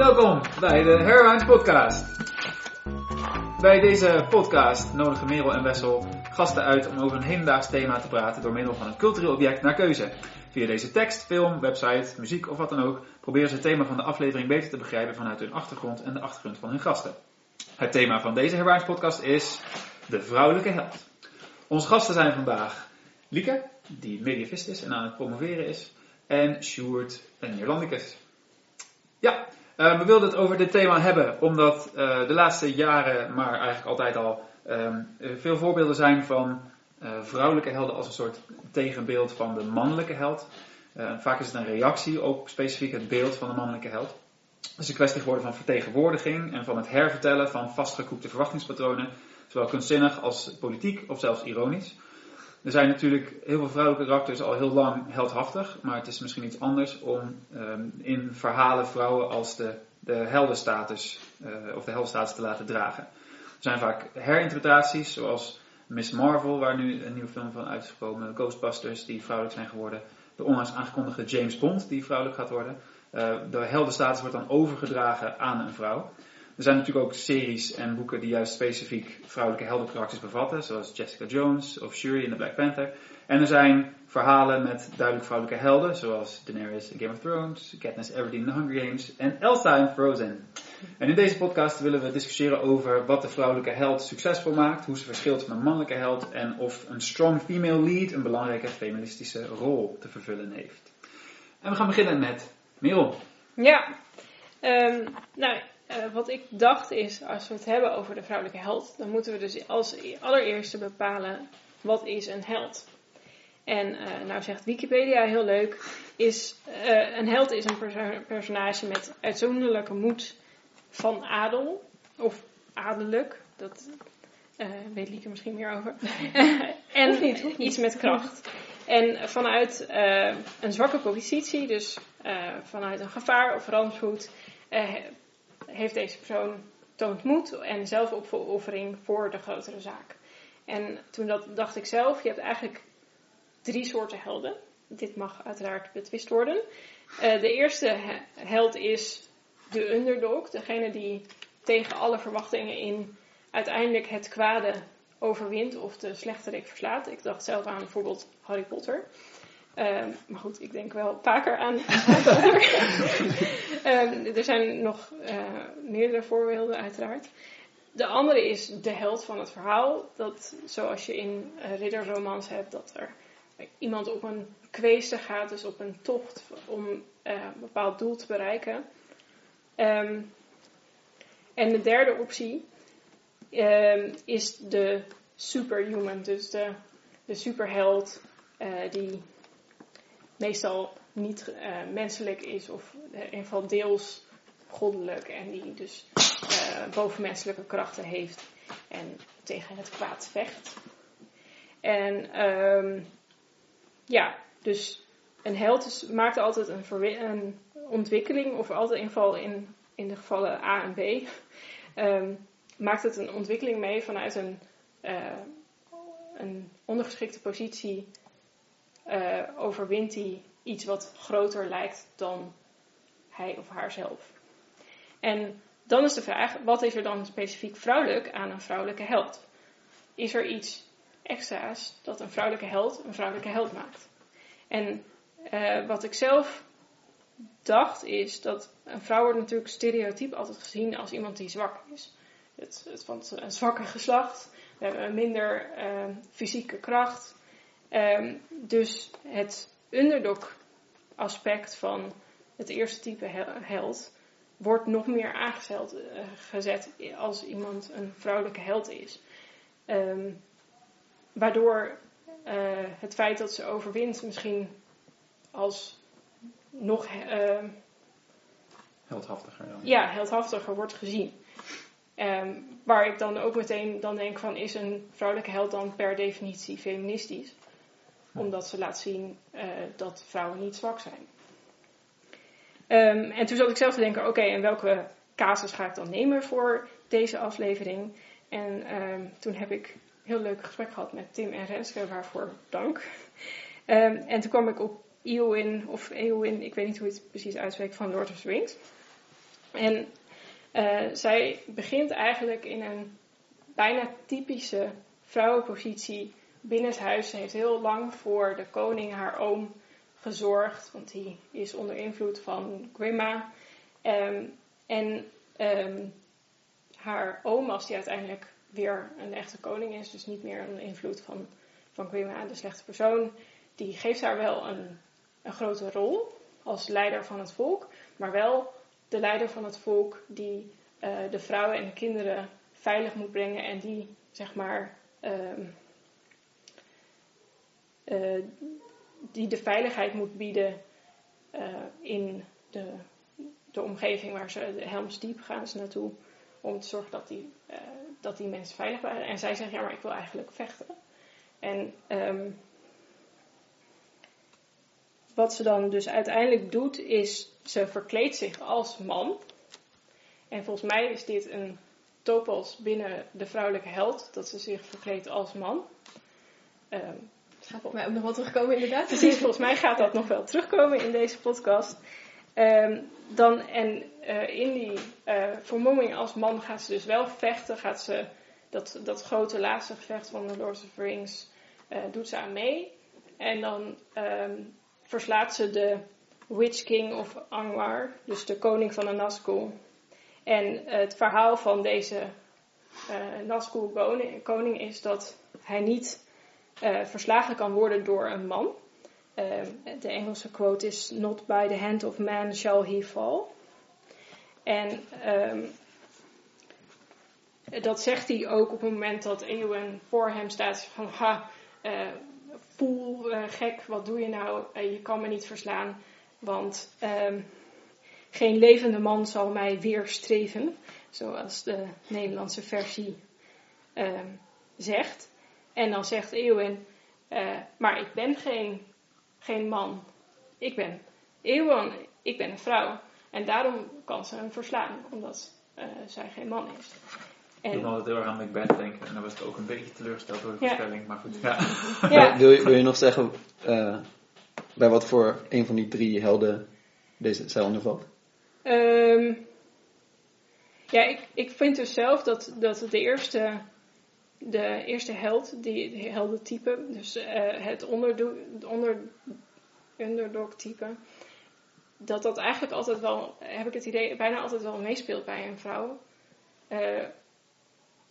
Welkom bij de Herwijns Podcast. Bij deze podcast nodigen Merel en Wessel gasten uit om over een hedendaags thema te praten door middel van een cultureel object naar keuze. Via deze tekst, film, website, muziek of wat dan ook proberen ze het thema van de aflevering beter te begrijpen vanuit hun achtergrond en de achtergrond van hun gasten. Het thema van deze Herwijns Podcast is de vrouwelijke held. Onze gasten zijn vandaag Lieke, die mediavist is en aan het promoveren is, en Sjoerd, een Nederlandicus. Ja, uh, we wilden het over dit thema hebben, omdat uh, de laatste jaren, maar eigenlijk altijd al, um, veel voorbeelden zijn van uh, vrouwelijke helden als een soort tegenbeeld van de mannelijke held. vaak is het een reactie op specifiek het beeld van de mannelijke held. Het is een kwestie geworden van vertegenwoordiging en van het hervertellen van vastgekoekte verwachtingspatronen, zowel kunstzinnig als politiek of zelfs ironisch. Er zijn natuurlijk heel veel vrouwelijke karakters al heel lang heldhaftig, maar het is misschien iets anders om um, in verhalen vrouwen als de, de heldenstatus uh, of de heldenstatus te laten dragen. Er zijn vaak herinterpretaties, zoals Miss Marvel, waar nu een nieuwe film van uitgekomen, Ghostbusters, die vrouwelijk zijn geworden, de onlangs aangekondigde James Bond, die vrouwelijk gaat worden. Uh, de heldenstatus wordt dan overgedragen aan een vrouw. Er zijn natuurlijk ook series en boeken die juist specifiek vrouwelijke heldenkarakters bevatten, zoals Jessica Jones of Shuri in The Black Panther. En er zijn verhalen met duidelijk vrouwelijke helden, zoals Daenerys in Game of Thrones, Katniss Everdeen in The Hunger Games en Elsa in Frozen. En in deze podcast willen we discussiëren over wat de vrouwelijke held succesvol maakt, hoe ze verschilt van een mannelijke held en of een strong female lead een belangrijke feministische rol te vervullen heeft. En we gaan beginnen met Merel. Ja, um, nou uh, wat ik dacht is, als we het hebben over de vrouwelijke held, dan moeten we dus als allereerste bepalen wat is een held. En uh, nou zegt Wikipedia heel leuk, is, uh, een held is een perso personage met uitzonderlijke moed van adel, of adellijk, dat weet Lieke misschien meer over, en niet, iets met kracht. En vanuit een zwakke positie, dus vanuit een gevaar of rampspoed, heeft deze persoon toont moed en zelfopoffering voor de grotere zaak. En toen dat, dacht ik zelf, je hebt eigenlijk drie soorten helden. Dit mag uiteraard betwist worden. Uh, de eerste held is de underdog, degene die tegen alle verwachtingen in uiteindelijk het kwade overwint of de slechterik verslaat. Ik dacht zelf aan bijvoorbeeld Harry Potter. Um, maar goed, ik denk wel vaker aan um, er zijn nog uh, meerdere voorbeelden, uiteraard. De andere is de held van het verhaal. Dat zoals je in uh, ridderromans hebt, dat er iemand op een kweester gaat, dus op een tocht om uh, een bepaald doel te bereiken. Um, en de derde optie is de superhuman, dus de, de superheld die meestal niet uh, menselijk is of in ieder geval deels goddelijk en die dus uh, bovenmenselijke krachten heeft en tegen het kwaad vecht. En um, ja, dus een held maakt altijd een, een, ontwikkeling, of altijd in geval in, in de gevallen A en B, um, maakt het een ontwikkeling mee vanuit een, een ondergeschikte positie uh, overwint hij iets wat groter lijkt dan hij of haarzelf. En dan is de vraag, wat is er dan specifiek vrouwelijk aan een vrouwelijke held? Is er iets extra's dat een vrouwelijke held een vrouwelijke held maakt? En uh, wat ik zelf dacht is dat een vrouw wordt natuurlijk stereotyp altijd gezien als iemand die zwak is. Het, het van een zwakke geslacht. We hebben minder uh, fysieke kracht. Um, dus het underdog aspect van het eerste type held wordt nog meer aangezet uh, gezet als iemand een vrouwelijke held is. Um, waardoor uh, het feit dat ze overwint misschien als nog uh, heldhaftiger, ja. ja. heldhaftiger wordt gezien. Um, waar ik dan ook meteen dan denk van is een vrouwelijke held dan per definitie feministisch? Omdat ze laat zien uh, dat vrouwen niet zwak zijn. Um, en toen zat ik zelf te denken, oké, okay, en welke casus ga ik dan nemen voor deze aflevering? En um, toen heb ik een heel leuk gesprek gehad met Tim en Renske, waarvoor dank. Um, en toen kwam ik op Eowyn, of Eowyn, ik weet niet hoe het precies uitspreekt, van Lord of the Rings. En uh, zij begint eigenlijk in een bijna typische vrouwenpositie binnen het huis. Ze heeft heel lang voor de koning, haar oom, gezorgd, want die is onder invloed van Grima. Um, en um, haar oom, als die uiteindelijk weer een echte koning is, dus niet meer onder invloed van, van Grima, de slechte persoon, die geeft haar wel een, een grote rol als leider van het volk, maar wel de leider van het volk die uh, de vrouwen en de kinderen veilig moet brengen en die, zeg maar, um, uh, die de veiligheid moet bieden uh, in de, de omgeving waar ze, de Helms Diep gaan ze naartoe, om te zorgen dat die, uh, dat die mensen veilig blijven. En zij zegt, ja, maar ik wil eigenlijk vechten. En um, wat ze dan dus uiteindelijk doet, is ze verkleedt zich als man. En volgens mij is dit een topos binnen de vrouwelijke held, dat ze zich verkleedt als man. Um, gaat volgens mij ook nog wel terugkomen inderdaad. Precies, volgens mij gaat dat nog wel terugkomen in deze podcast. Um, dan, en uh, in die uh, vermomming als man gaat ze dus wel vechten. Gaat ze dat, dat grote laatste gevecht van de Lord of the Rings uh, doet ze aan mee. En dan um, verslaat ze de Witch King of Angmar, dus de koning van de Nazgul. En het verhaal van deze Nazgul koning, koning is dat hij niet uh, verslagen kan worden door een man. Uh, de Engelse quote is: Not by the hand of man shall he fall. En um, dat zegt hij ook op het moment dat Eowyn voor hem staat: van ha, uh, voel gek, wat doe je nou? je kan me niet verslaan, want um, geen levende man zal mij weerstreven, zoals de Nederlandse versie zegt. En dan zegt Eowyn, uh, maar ik ben geen, geen man. Ik ben Eowyn, ik ben een vrouw. En daarom kan ze hem verslaan, omdat uh, zij geen man is. En... Ik altijd heel erg aan Macbeth denken. En dan was het ook een beetje teleurgesteld door de voorstelling. Ja. Maar goed, ja. ja. Wil, je, wil je nog zeggen uh, bij wat voor een van die drie helden deze zij ondervalt? Um, ja, ik, ik vind dus zelf dat, dat de eerste de eerste held, die, die heldentype, dus uh, het onderdo onder, underdog type, dat dat eigenlijk altijd wel, heb ik het idee, bijna altijd wel meespeelt bij een vrouw. Uh,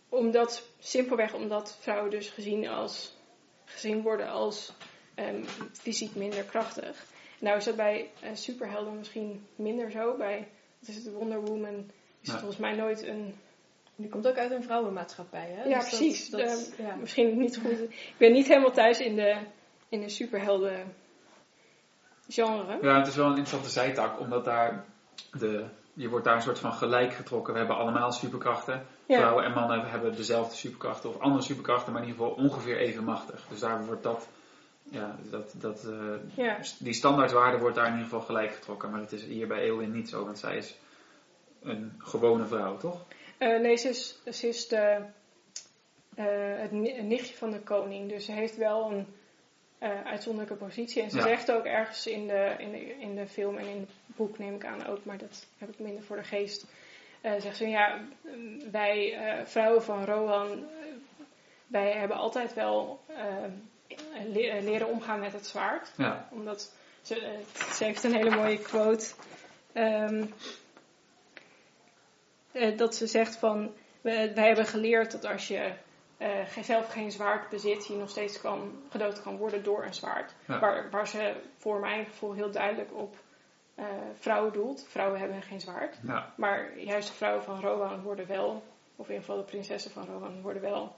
omdat, simpelweg omdat vrouwen dus gezien, als, gezien worden als um, fysiek minder krachtig. Nou is dat bij uh, superhelden misschien minder zo. Bij, wat is het, Wonder Woman, is het volgens mij nooit een die komt ook uit een vrouwenmaatschappij, hè? Ja, dus precies. Dat, dat, ja. Misschien niet goed. Ik ben niet helemaal thuis in de, in de superhelden genre. Ja, het is wel een interessante zijtak, omdat daar de, je wordt daar een soort van gelijk getrokken. We hebben allemaal superkrachten. Ja. Vrouwen en mannen hebben dezelfde superkrachten of andere superkrachten, maar in ieder geval ongeveer even machtig. Dus daar wordt dat, ja, dat, dat, uh, ja. die standaardwaarde wordt daar in ieder geval gelijk getrokken. Maar het is hier bij Eowyn niet zo, want zij is een gewone vrouw, toch? Uh, nee, ze is, ze is de, uh, het nichtje van de koning. Dus ze heeft wel een uh, uitzonderlijke positie. En ze ja. zegt ook ergens in de, in, de, in de film en in het boek, neem ik aan ook, maar dat heb ik minder voor de geest. zegt ze, ja, wij vrouwen van Rohan, wij hebben altijd wel le leren omgaan met het zwaard. Ja. Omdat ze, ze heeft een hele mooie quote. Um, uh, dat ze zegt van, wij, wij, hebben geleerd dat als je uh, zelf geen zwaard bezit, je nog steeds kan, gedood kan worden door een zwaard. Ja. Waar, waar ze voor mijn gevoel heel duidelijk op uh, vrouwen doelt. Vrouwen hebben geen zwaard. Ja. Maar juist de vrouwen van Rohan worden wel, of in ieder geval de prinsessen van Rohan worden wel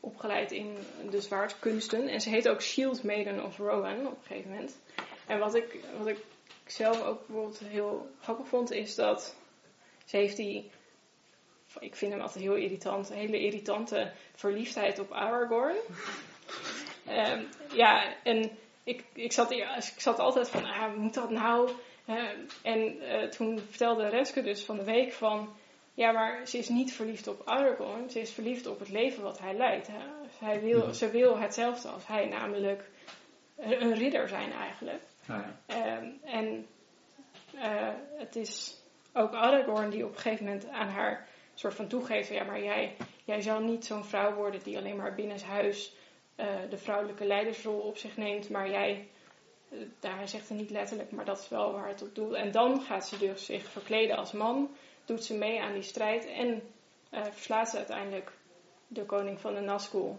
opgeleid in de zwaardkunsten. En ze heet ook Shield Maiden of Rohan op een gegeven moment. En wat ik, wat ik zelf ook bijvoorbeeld heel grappig vond, is dat ze heeft die, ik vind hem altijd heel irritant, een hele irritante verliefdheid op Aragorn. um, ja, en ik, ik, zat, ik zat altijd van, ah, moet dat nou? Uh, en uh, toen vertelde Renske dus van de week van, ja, maar ze is niet verliefd op Aragorn, ze is verliefd op het leven wat hij leidt. Hè. Hij wil, ja. Ze wil hetzelfde als hij, namelijk een, een ridder zijn eigenlijk. Ja, ja. Um, en uh, het is ook Aragorn die op een gegeven moment aan haar soort van toegeeft, ja maar jij, jij zal niet zo'n vrouw worden die alleen maar binnenshuis eh de vrouwelijke leidersrol op zich neemt, maar jij, eh, daar hij zegt het niet letterlijk, maar dat is wel waar het op doelt. En dan gaat ze dus zich verkleden als man, doet ze mee aan die strijd en eh, verslaat ze uiteindelijk de koning van de Nazgul.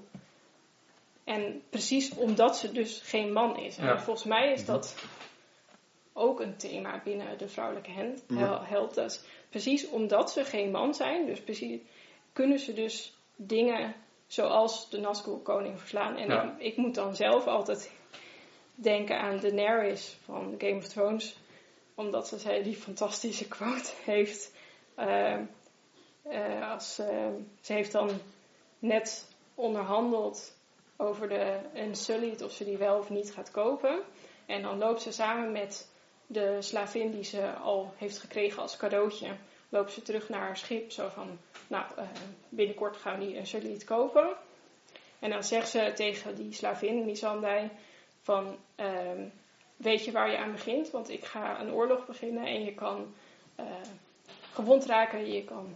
En precies omdat ze dus geen man is. En volgens mij is dat ook een thema binnen de vrouwelijke. Ja. held. Dat precies omdat ze geen man zijn, dus precies, kunnen ze dus dingen zoals de Nazgul koning verslaan. En Ja. ik, ik moet dan zelf altijd denken aan Daenerys van Game of Thrones. Omdat ze zij die fantastische quote heeft. eh, eh, als, eh, ze heeft dan net onderhandeld over de Unsullied, of ze die wel of niet gaat kopen. En dan loopt ze samen met de slavin die ze al heeft gekregen als cadeautje. Loopt ze terug naar haar schip. Zo van, nou, eh, binnenkort gaan we die Unsullied kopen. En dan zegt ze tegen die slavin, Missandei, van... ehm, weet je waar je aan begint? Want ik ga een oorlog beginnen en je kan eh, gewond raken, je kan,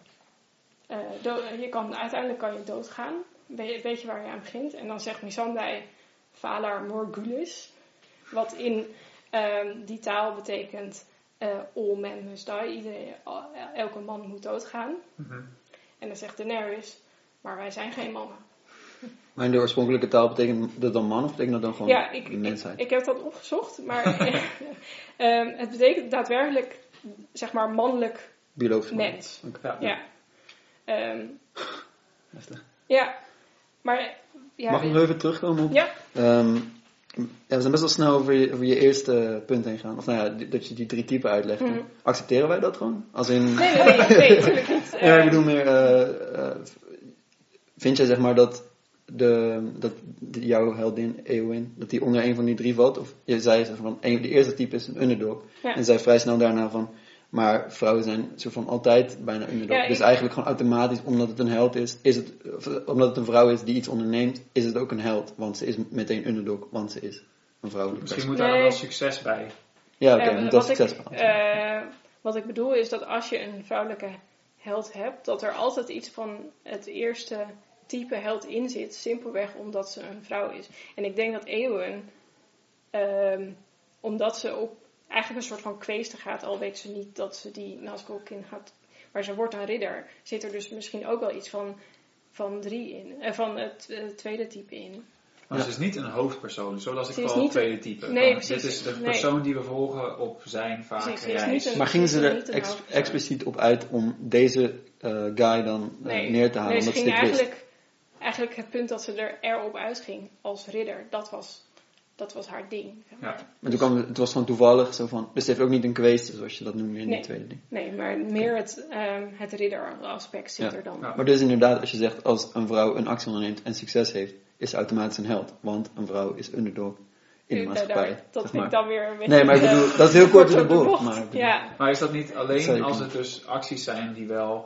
je kan, uiteindelijk kan je doodgaan. Weet, je waar je aan begint? En dan zegt Missandei Valar Morgulis, wat in ehm, die taal betekent eh, all men must die, Iedereen, el- elke man moet doodgaan. Mhm. En dan zegt Daenerys, maar wij zijn geen mannen. Maar in de oorspronkelijke taal betekent dat dan man of betekent dat dan gewoon Ja, ik, ik, mensheid? ik heb dat opgezocht, maar ehm, het betekent daadwerkelijk, zeg maar, mannelijk Biologisch man. mens. Oké. Ja. Ja. Ehm, Heftig. ja, maar... Ja, Mag ik nog even terugkomen op? Ja, Ehm, ja, we zijn best wel snel over je, over je eerste punt heen gegaan. Of nou ja, die- dat je die drie typen uitlegt. Mhm. Accepteren wij dat gewoon? Als in... nee, nee, nee, nee, natuurlijk niet. Ja, ik bedoel meer, eh, eh, vind jij zeg maar dat, de, dat jouw heldin Eowyn, dat die onder een van die drie valt? Of je zei zeg van, een, de eerste type is een underdog. Ja. En zei vrij snel daarna van, maar vrouwen zijn soort van altijd bijna underdog. Ja, dus eigenlijk gewoon automatisch, omdat het een held is, is het, omdat het een vrouw is die iets onderneemt, is het ook een held. Want ze is meteen underdog, want ze is een vrouwelijke Misschien moet daar Nee. dan wel succes bij. Ja, oké, eh, moet dat wat, succes ik, behalen. eh, wat ik bedoel is dat als je een vrouwelijke held hebt, dat er altijd iets van het eerste type held in zit, simpelweg omdat ze een vrouw is. En ik denk dat Eowyn, ehm, omdat ze op eigenlijk een soort van kweeste gaat, al weet ze niet dat ze die Nazgul kind gaat, maar ze wordt een ridder, zit er dus misschien ook wel iets van, van drie in, eh, van het eh, tweede type in. Maar Ja. ze is niet een hoofdpersoon, zo las ik vooral het tweede type. Nee, precies. Dit is de Nee. persoon die we volgen op zijn vaak Precies, reis. een- Maar gingen ze er ex- expliciet op uit om deze eh, guy dan eh, Nee, neer te halen? nee ze omdat ging ze dit wist? eigenlijk, eigenlijk het punt dat ze er erop uitging als ridder, dat was, dat was haar ding. zeg maar. Ja. Maar toen kwam, het was gewoon toevallig zo van. Dus het heeft ook niet een kweeste, zoals je dat noemde in Nee. die tweede ding. Nee, maar meer het, ehm het ridder-aspect zit Ja. er dan. Ja. Maar dus inderdaad, als je zegt als een vrouw een actie onderneemt en succes heeft, is ze automatisch een held. Want een vrouw is underdog in de maatschappij. daar- dat zeg vind maar. ik dan weer een beetje... Nee, maar ik bedoel, dat is heel kort door de bocht. Maar Ja, Maar is dat niet alleen Zeker. als het dus acties zijn die wel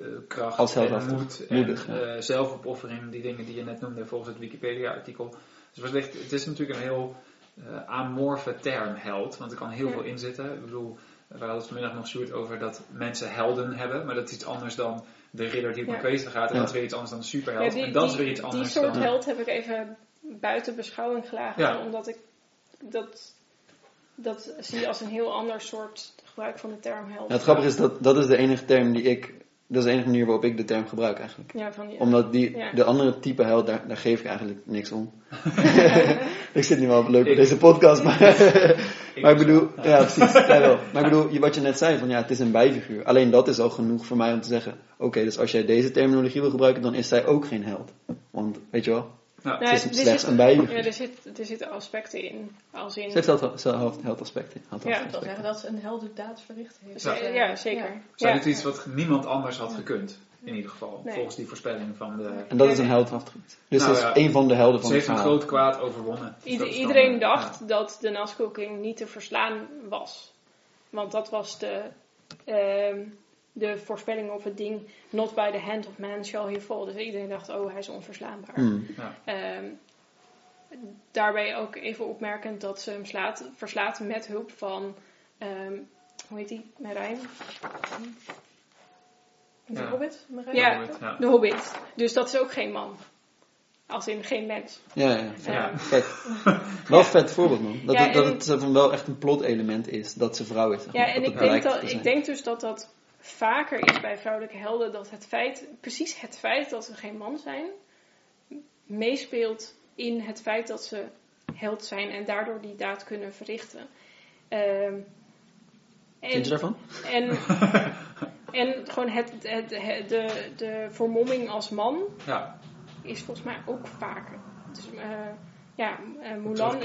eh, kracht Als en moed en moedig, eh, zelfopoffering, die dingen die je net noemde volgens het Wikipedia-artikel. Dus wellicht, het is natuurlijk een heel eh amorfe term, held, want er kan heel Ja. veel in zitten. Ik bedoel, we hadden het vanmiddag nog Sjoerd over dat mensen helden hebben, maar dat is iets anders dan de ridder die op een Ja. gaat. En Ja. dat is weer iets anders dan de ja, superheld. die, en dat is die- weer iets die anders soort dan... held heb ik even buiten beschouwing gelaten, Ja. omdat ik dat, dat zie als een heel ander soort gebruik van de term held. Ja, het grappige is dat dat is de enige term die ik. Dat is de enige manier waarop ik de term gebruik eigenlijk. Ja, van die, Omdat die, Ja. de andere type held, daar, daar geef ik eigenlijk niks om. ik zit niet wel leuk bij deze podcast, maar, maar ik bedoel, Ja. ja precies, jij wel. Maar ik bedoel, je- wat je net zei, van ja, het is een bijfiguur. Alleen dat is al genoeg voor mij om te zeggen, oké, dus als jij deze terminologie wil gebruiken, dan is zij ook geen held. Want, weet je wel, Ja. Nee, het is er slechts zit- een bijfiguur. Ja, er, zit, er zitten aspecten in. Als in Ze heeft held, ze held, heldaspecten. Ja, Ik wil zeggen dat ze een heldendaad verricht heeft. Ja, eh, ja, zeker. ja. Zij doet iets wat niemand anders had gekund, in ieder geval. Nee. Volgens die voorspelling van de... En dat is een heldhaftig iets. Dus Nou ze is ja, een van de helden van Ze het heeft een groot kwaad overwonnen. Dus Ieder- dat is dan, iedereen eh, dacht dat de Nazgul King niet te verslaan was. Want dat was de, ehm, de voorspelling op het ding. Not by the hand of man shall he fall. Dus iedereen dacht, oh, hij is onverslaanbaar. Ja. Ehm, daarbij ook even opmerkend dat ze hem slaat, verslaat met hulp van ehm, hoe heet die? Merijn? De Ja. Hobbit, Marijn? Ja. Hobbit, ja. De Hobbit. Dus dat is ook geen man. Als in geen mens. Ja, ja. Ja. Vet. Wel een vet voorbeeld, man. Dat, Ja, het, dat en- het zo van wel echt een plot-element is dat ze vrouw is. zeg Ja, en ik denk, dat, ik denk dus dat dat vaker is bij vrouwelijke helden. Dat het feit, precies het feit dat ze geen man zijn, meespeelt in het feit dat ze held zijn en daardoor die daad kunnen verrichten. Ehm, en, Vind je daarvan? En, en gewoon het, het, het- de, de vermomming als man Ja, is volgens mij ook vaker. Dus, eh, ja, eh, Mulan,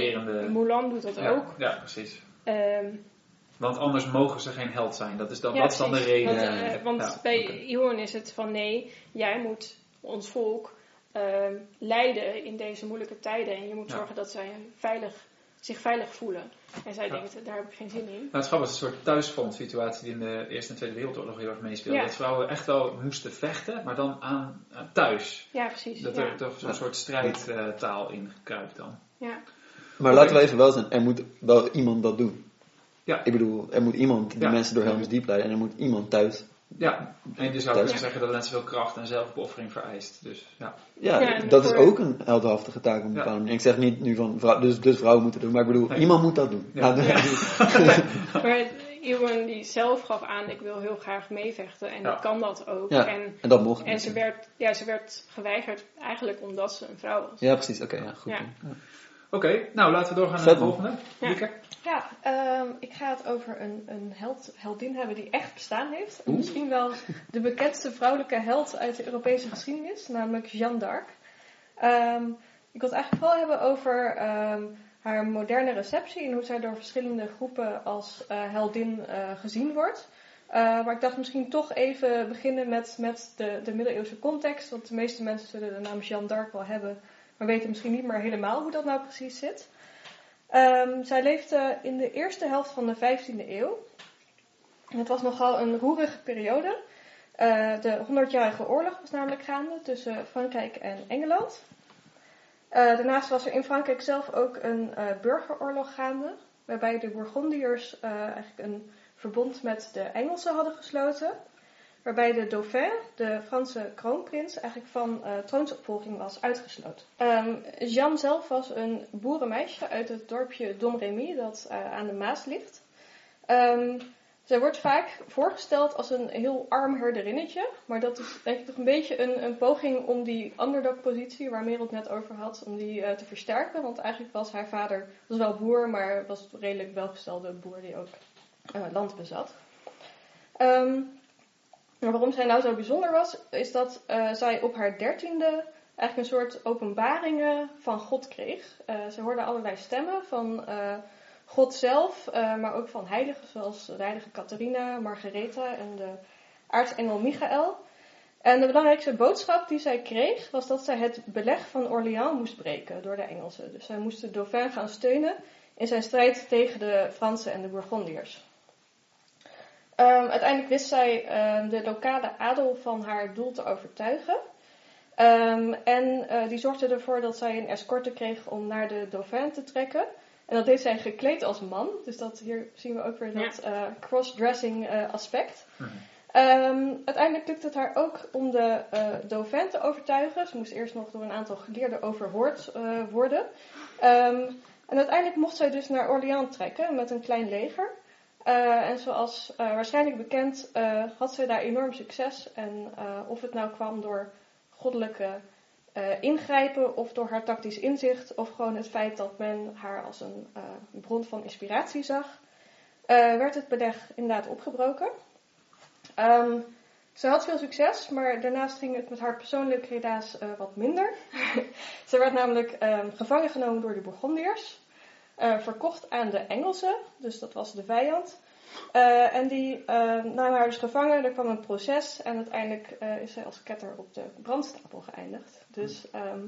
Mulan doet dat ja, ook. ja, precies. Ehm, Want anders mogen ze geen held zijn. Dat is dan, ja, dat is dan de reden. Want, Ja, eh, want Ja, bij. Iwan is het van nee, jij moet ons volk ehm, leiden in deze moeilijke tijden. En je moet Ja. zorgen dat zij veilig, zich veilig voelen. En zij Ja. denkt, daar heb ik geen zin in. Nou, het grappige is een soort thuisfront situatie die in de Eerste en Tweede Wereldoorlog heel erg meespeelde. Ja. Dat vrouwen echt wel moesten vechten, maar dan aan, aan thuis. Ja, precies. Dat ja. er toch zo'n soort strijdtaal in gekruipt dan. Ja. Maar laten we even wel zijn, er moet wel iemand dat doen. Ja. Ik bedoel, er moet iemand die Ja. mensen door Helms Diep leiden en er moet iemand thuis. Ja, en je zou Thuis. kunnen zeggen dat het net zoveel kracht en zelfopoffering vereist. Dus ja. Ja, dat is ook een heldhaftige taak op een Ja. bepaalde manier. Ik zeg niet nu van, vrouw, dus, dus vrouwen moeten doen, maar ik bedoel, Nee. iemand moet dat doen. Ja. Maar Iwan die zelf gaf aan, ik wil heel graag meevechten. En Ja. die kan dat ook. Ja. En, en dat mocht en niet. ze, werd, ja, ze werd geweigerd eigenlijk omdat ze een vrouw was. Ja, precies. Oké, ja, goed. Oké, nou laten we doorgaan naar de volgende. Ja. Ja, ehm, ik ga het over een, een held, heldin hebben die echt bestaan heeft. Oeh. Misschien wel de bekendste vrouwelijke held uit de Europese geschiedenis, namelijk Jeanne d'Arc. Ehm, ik wil het eigenlijk vooral hebben over ehm, haar moderne receptie en hoe zij door verschillende groepen als eh, heldin eh, gezien wordt. Eh, maar ik dacht misschien toch even beginnen met, met de, de middeleeuwse context, want de meeste mensen zullen de naam Jeanne d'Arc wel hebben, maar weten misschien niet meer helemaal hoe dat nou precies zit. Ehm, zij leefde in de eerste helft van de 15e eeuw. Het was nogal een roerige periode. Eh, de 100-jarige oorlog was namelijk gaande tussen Frankrijk en Engeland. Eh, daarnaast was er in Frankrijk zelf ook een eh, burgeroorlog gaande, waarbij de Bourgondiërs eigenlijk een verbond met de Engelsen hadden gesloten. Waarbij de dauphin, de Franse kroonprins, eigenlijk van eh, troonsopvolging was uitgesloten. Ehm, Jeanne zelf was een boerenmeisje uit het dorpje Domremy, dat eh, aan de Maas ligt. Ehm, zij wordt vaak voorgesteld als een heel arm herderinnetje, maar dat is denk ik toch een beetje een, een poging om die underdog-positie waar Merel het net over had, om die eh, te versterken. Want eigenlijk was haar vader was wel boer, maar was een redelijk welgestelde boer die ook land bezat. Ehm, maar waarom zij nou zo bijzonder was, is dat eh, zij op haar dertiende eigenlijk een soort openbaringen van God kreeg. Eh, ze hoorde allerlei stemmen van eh, God zelf, maar ook van heiligen zoals heilige Catharina, Margaretha en de aartsengel Michael. En de belangrijkste boodschap die zij kreeg was dat zij het beleg van Orléans moest breken door de Engelsen. Dus zij moest de dauphin gaan steunen in zijn strijd tegen de Fransen en de Bourgondiërs. Ehm, uiteindelijk wist zij ehm, de lokale adel van haar doel te overtuigen. Ehm, en eh, die zorgde ervoor dat zij een escorte kreeg om naar de dauphin te trekken. En dat deed zij gekleed als man. Dus dat, hier zien we ook weer dat eh, cross-dressing eh, aspect. Mhm. Ehm, uiteindelijk lukte het haar ook om de eh dauphin te overtuigen. Ze moest eerst nog door een aantal geleerden overhoord eh, worden. Ehm, en uiteindelijk mocht zij dus naar Orléans trekken met een klein leger. Eh, en zoals eh, waarschijnlijk bekend eh, had zij daar enorm succes. En of het nou kwam door goddelijke ingrijpen of door haar tactisch inzicht of gewoon het feit dat men haar als een bron van inspiratie zag, werd het beleg inderdaad opgebroken. Ehm, ze had veel succes, maar daarnaast ging het met haar persoonlijk helaas wat minder. ze werd namelijk ehm, gevangen genomen door de Bourgondiërs, eh, verkocht aan de Engelsen, dus dat was de vijand. Eh, en die ehm, namen haar dus gevangen, er kwam een proces en uiteindelijk eh, is zij als ketter op de brandstapel geëindigd. Dus ehm,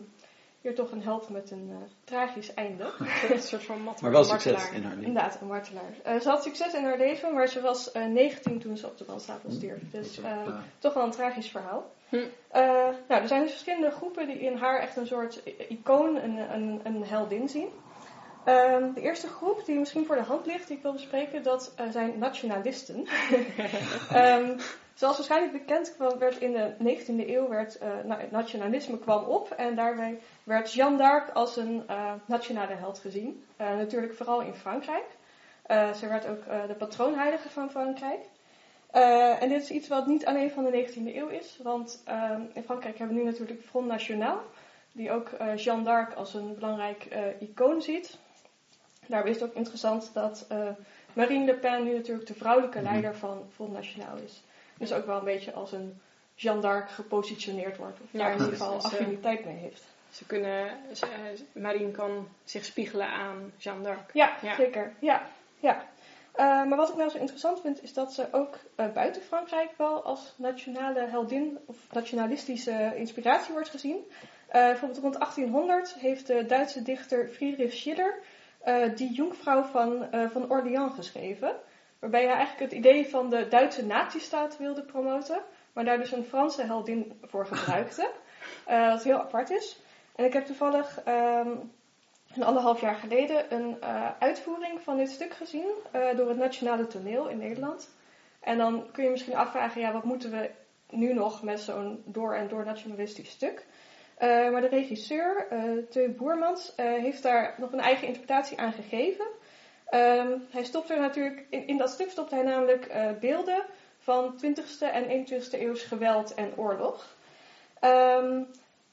hier toch een held met een eh, tragisch einde. Een soort van mat Maar wel succes martelaar. in haar leven. Inderdaad, een martelaar. Eh, ze had succes in haar leven, maar ze was eh 19 toen ze op de brandstapel stierf. Dus Beetje, eh, ja. toch wel een tragisch verhaal. Hm. Eh, nou, er zijn dus verschillende groepen die in haar echt een soort icoon, een, een, een heldin zien. Ehm, de eerste groep die misschien voor de hand ligt, die ik wil bespreken, dat eh, zijn nationalisten. Ehm, zoals waarschijnlijk bekend kwam, werd in de 19e eeuw werd, eh, na- nationalisme kwam op en daarbij werd Jeanne d'Arc als een eh, nationale held gezien. Natuurlijk vooral in Frankrijk. Ze werd ook de patroonheilige van Frankrijk. En dit is iets wat niet alleen van de 19e eeuw is, want ehm, in Frankrijk hebben we nu natuurlijk Front National, die ook Jeanne d'Arc als een belangrijk icoon ziet. Daarbij is het ook interessant dat eh, Marine Le Pen nu natuurlijk de vrouwelijke Mhm. leider van Front National is. Dus ook wel een beetje als een Jeanne d'Arc gepositioneerd wordt, of Ja, daar in ieder geval Dus, eh, affiniteit mee heeft. Ze kunnen, ze- eh, Marine kan zich spiegelen aan Jeanne d'Arc. Ja, Ja. zeker. Ja, ja. Eh, maar wat ik nou zo interessant vind, is dat ze ook eh, buiten Frankrijk wel als nationale heldin of nationalistische inspiratie wordt gezien. Eh, bijvoorbeeld rond 1800 heeft de Duitse dichter Friedrich Schiller eh, die Jungvrouw van, eh, van Orléans geschreven. Waarbij hij eigenlijk het idee van de Duitse nazistaat wilde promoten, maar daar dus een Franse heldin voor gebruikte. Eh, wat heel apart is. En ik heb toevallig ehm, een anderhalf jaar geleden een uitvoering van dit stuk gezien door het Nationale Toneel in Nederland. En dan kun je misschien afvragen, ja, wat moeten we nu nog met zo'n door en door nationalistisch stuk? Eh, maar de regisseur, Teu Boermans, eh, heeft daar nog een eigen interpretatie aan gegeven. Ehm, hij stopt er natuurlijk, in, in dat stuk stopt hij namelijk beelden van 20e en 21e eeuws geweld en oorlog. Ehm,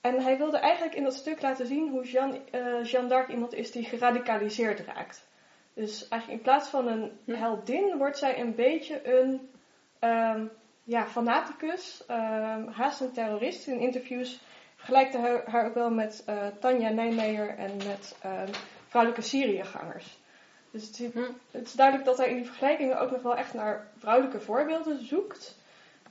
en hij wilde eigenlijk in dat stuk laten zien hoe Jeanne, eh, Jeanne d'Arc iemand is die geradicaliseerd raakt. Dus eigenlijk in plaats van een Hm. heldin wordt zij een beetje een ehm, ja, fanaticus, haast een terrorist. In interviews vergelijkt hij haar, haar ook wel met eh, Tanja Nijmeijer en met ehm, vrouwelijke Syriëgangers. Dus het, is- Hm. het is duidelijk dat hij in die vergelijkingen ook nog wel echt naar vrouwelijke voorbeelden zoekt.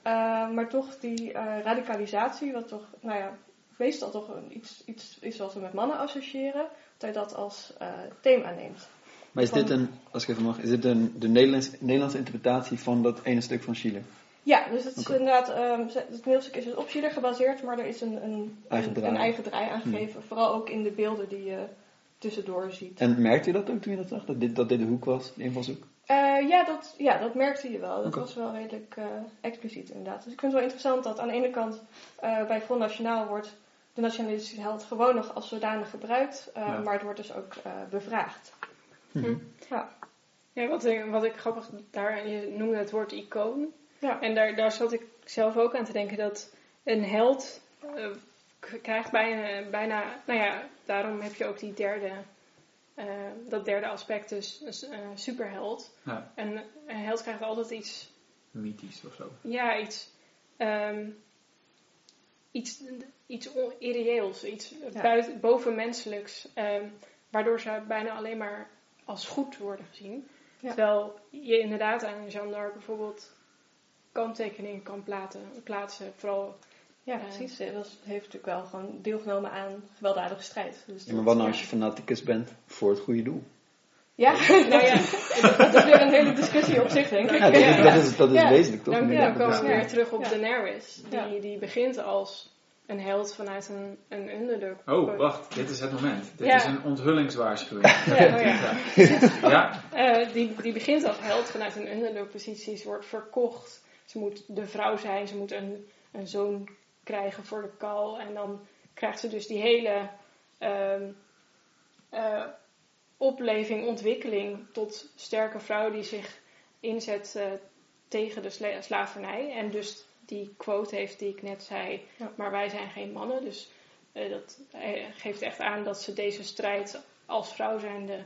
Eh, maar toch die eh, radicalisatie, wat toch, nou ja, meestal toch een, iets, iets is wat we met mannen associëren, dat hij dat als eh, thema neemt. Maar is dit een, als ik even mag, is dit een, de Nederlands, Nederlandse interpretatie van dat ene stuk van Chile? Ja, dus het is inderdaad, ehm, het toneelstuk is dus op Schiller gebaseerd, maar er is een, een, Eigen een, draai. een eigen draai aangegeven. Vooral ook in de beelden die je tussendoor ziet. En merkte je dat ook toen je dat zag? Dat dit, dat dit de hoek was, de invalshoek? Eh, ja, dat, ja, dat merkte je wel. Dat was wel redelijk eh, expliciet inderdaad. Dus ik vind het wel interessant dat aan de ene kant eh, bij Front Nationaal wordt de nationalistische held gewoon nog als zodanig gebruikt, eh, Ja. maar het wordt dus ook eh, bevraagd. Mhm. Ja. Ja, wat, ik- wat ik grappig daar, je noemde het woord icoon. Ja. En daar, daar zat ik zelf ook aan te denken dat een held eh, krijgt bijna, bijna, nou ja, daarom heb je ook die derde, eh, dat derde aspect, dus een eh, superheld. Ja, En een held krijgt altijd iets, mythisch of zo. ja, iets, ehm, iets, iets irreëels, iets Ja. buiten, bovenmenselijks, ehm, waardoor ze bijna alleen maar als goed worden gezien. Ja. Terwijl je inderdaad aan Jeanne d'Arc bijvoorbeeld kanttekeningen kan platen, plaatsen. Vooral, Ja, precies. Ze was- heeft natuurlijk wel gewoon deelgenomen aan gewelddadige strijd. Dus Ja, maar wat nou als je fanaticus bent voor het goede doel? Ja, nou ja, dat is weer een hele discussie op zich, denk ik. Ja, dat, is- dat is, dat is Ja. wezenlijk toch? dan denk ik komen we weer terug op Ja. Daenerys. Die, Ja. die begint als een held vanuit een, een underdog. Oh, wacht, dit is het moment. Dit Ja. is een onthullingswaarschuwing. Ja, oh ja. ja, Eh, die, die begint als held vanuit een underdog-positie. Ze wordt verkocht. Ze moet de vrouw zijn. Ze moet een, een zoon krijgen voor de kal. En dan krijgt ze dus die hele ehm, eh, opleving, ontwikkeling tot sterke vrouw die zich inzet eh, tegen de sla- slavernij. En dus die quote heeft die ik net zei. Ja. Maar wij zijn geen mannen. Dus eh, dat geeft echt aan dat ze deze strijd als vrouw zijnde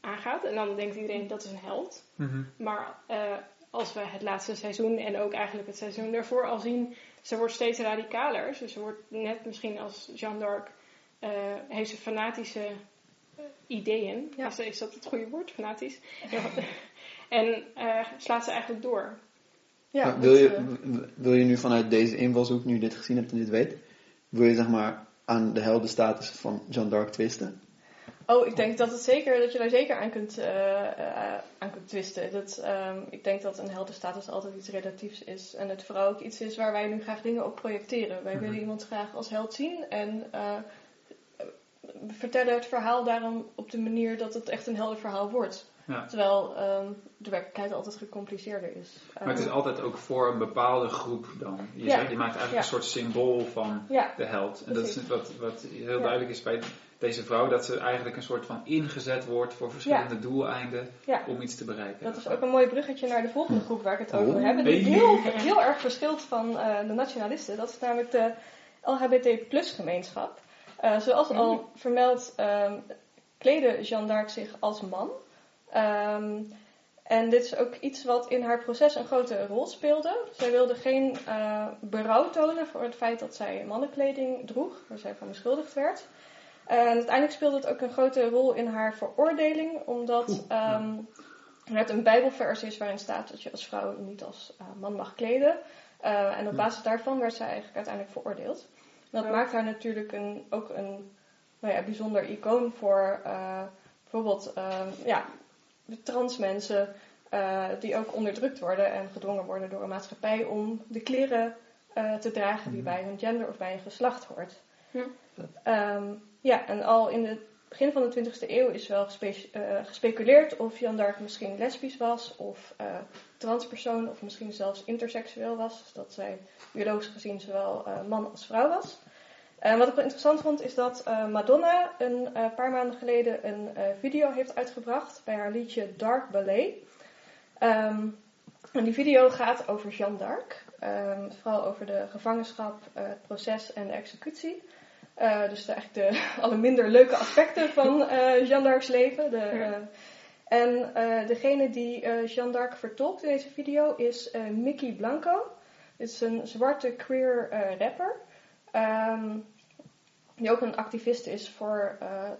aangaat. En dan denkt iedereen dat is een held. Mhm. Maar eh, als we het laatste seizoen en ook eigenlijk het seizoen daarvoor al zien, ze wordt steeds radicaler. Dus ze wordt net misschien als Jeanne d'Arc, eh, heeft ze fanatische eh, ideeën. Ja. Is, is dat het goede woord, fanatisch? en eh, slaat ze eigenlijk door. Ja, Maar wil, je, wil je nu vanuit deze invalshoek, nu je dit gezien hebt en dit weet, wil je zeg maar aan de heldenstatus van Jeanne d'Arc twisten? Oh, ik denk dat, het zeker, dat je daar zeker aan kunt, eh, eh, aan kunt twisten. Dat, ehm, ik denk dat een heldenstatus altijd iets relatiefs is. En het vooral ook iets is waar wij nu graag dingen op projecteren. Wij Mhm. willen iemand graag als held zien. En eh, vertellen het verhaal daarom op de manier dat het echt een helder verhaal wordt. Ja. Terwijl ehm, de werkelijkheid altijd gecompliceerder is. Maar het is altijd ook voor een bepaalde groep dan. Je, Ja. zegt, je maakt eigenlijk Ja. een soort symbool van de held. En dat is Precies. wat, wat heel duidelijk is bij deze vrouw, dat ze eigenlijk een soort van ingezet wordt voor verschillende doeleinden ja. om iets te bereiken. Dat is ook een mooi bruggetje naar de volgende groep waar ik het over Oh. hebben. Die heel, heel erg verschilt van eh, de nationalisten. Dat is namelijk de LHBT plus gemeenschap. Eh, zoals al vermeld, ehm kleedde Jeanne d'Arc zich als man. Ehm, en dit is ook iets wat in haar proces een grote rol speelde. Zij wilde geen eh, berouw tonen voor het feit dat zij mannenkleding droeg, waar zij van beschuldigd werd. En uiteindelijk speelde het ook een grote rol in haar veroordeling, omdat ehm, er net een bijbelvers is waarin staat dat je als vrouw niet als eh, man mag kleden. Eh, en op basis daarvan werd zij eigenlijk uiteindelijk veroordeeld. En dat maakt haar natuurlijk een, ook een nou ja, bijzonder icoon voor eh, bijvoorbeeld ehm, ja, trans mensen eh, die ook onderdrukt worden en gedwongen worden door een maatschappij om de kleren eh, te dragen die bij hun gender of bij hun geslacht hoort. Ja. Ehm, ja, en al in het begin van de 20e eeuw is wel eh, gespeculeerd of Jeanne d'Arc misschien lesbisch was of eh, transpersoon of misschien zelfs interseksueel was. Dus dat zij biologisch gezien zowel eh, man als vrouw was. En wat ik wel interessant vond is dat Madonna een paar maanden geleden een video heeft uitgebracht bij haar liedje Dark Ballet. Ehm, en die video gaat over Jeanne d'Arc. Ehm, vooral over de gevangenschap, het proces en de executie. Eh, dus de, eigenlijk de alle minder leuke aspecten van eh Jeanne d'Arc's leven. De, eh, en eh, degene die eh, Jeanne d'Arc vertolkt in deze video is eh, Mickey Blanco. Dit is een zwarte queer eh, rapper. Ehm, die ook een activist is voor eh,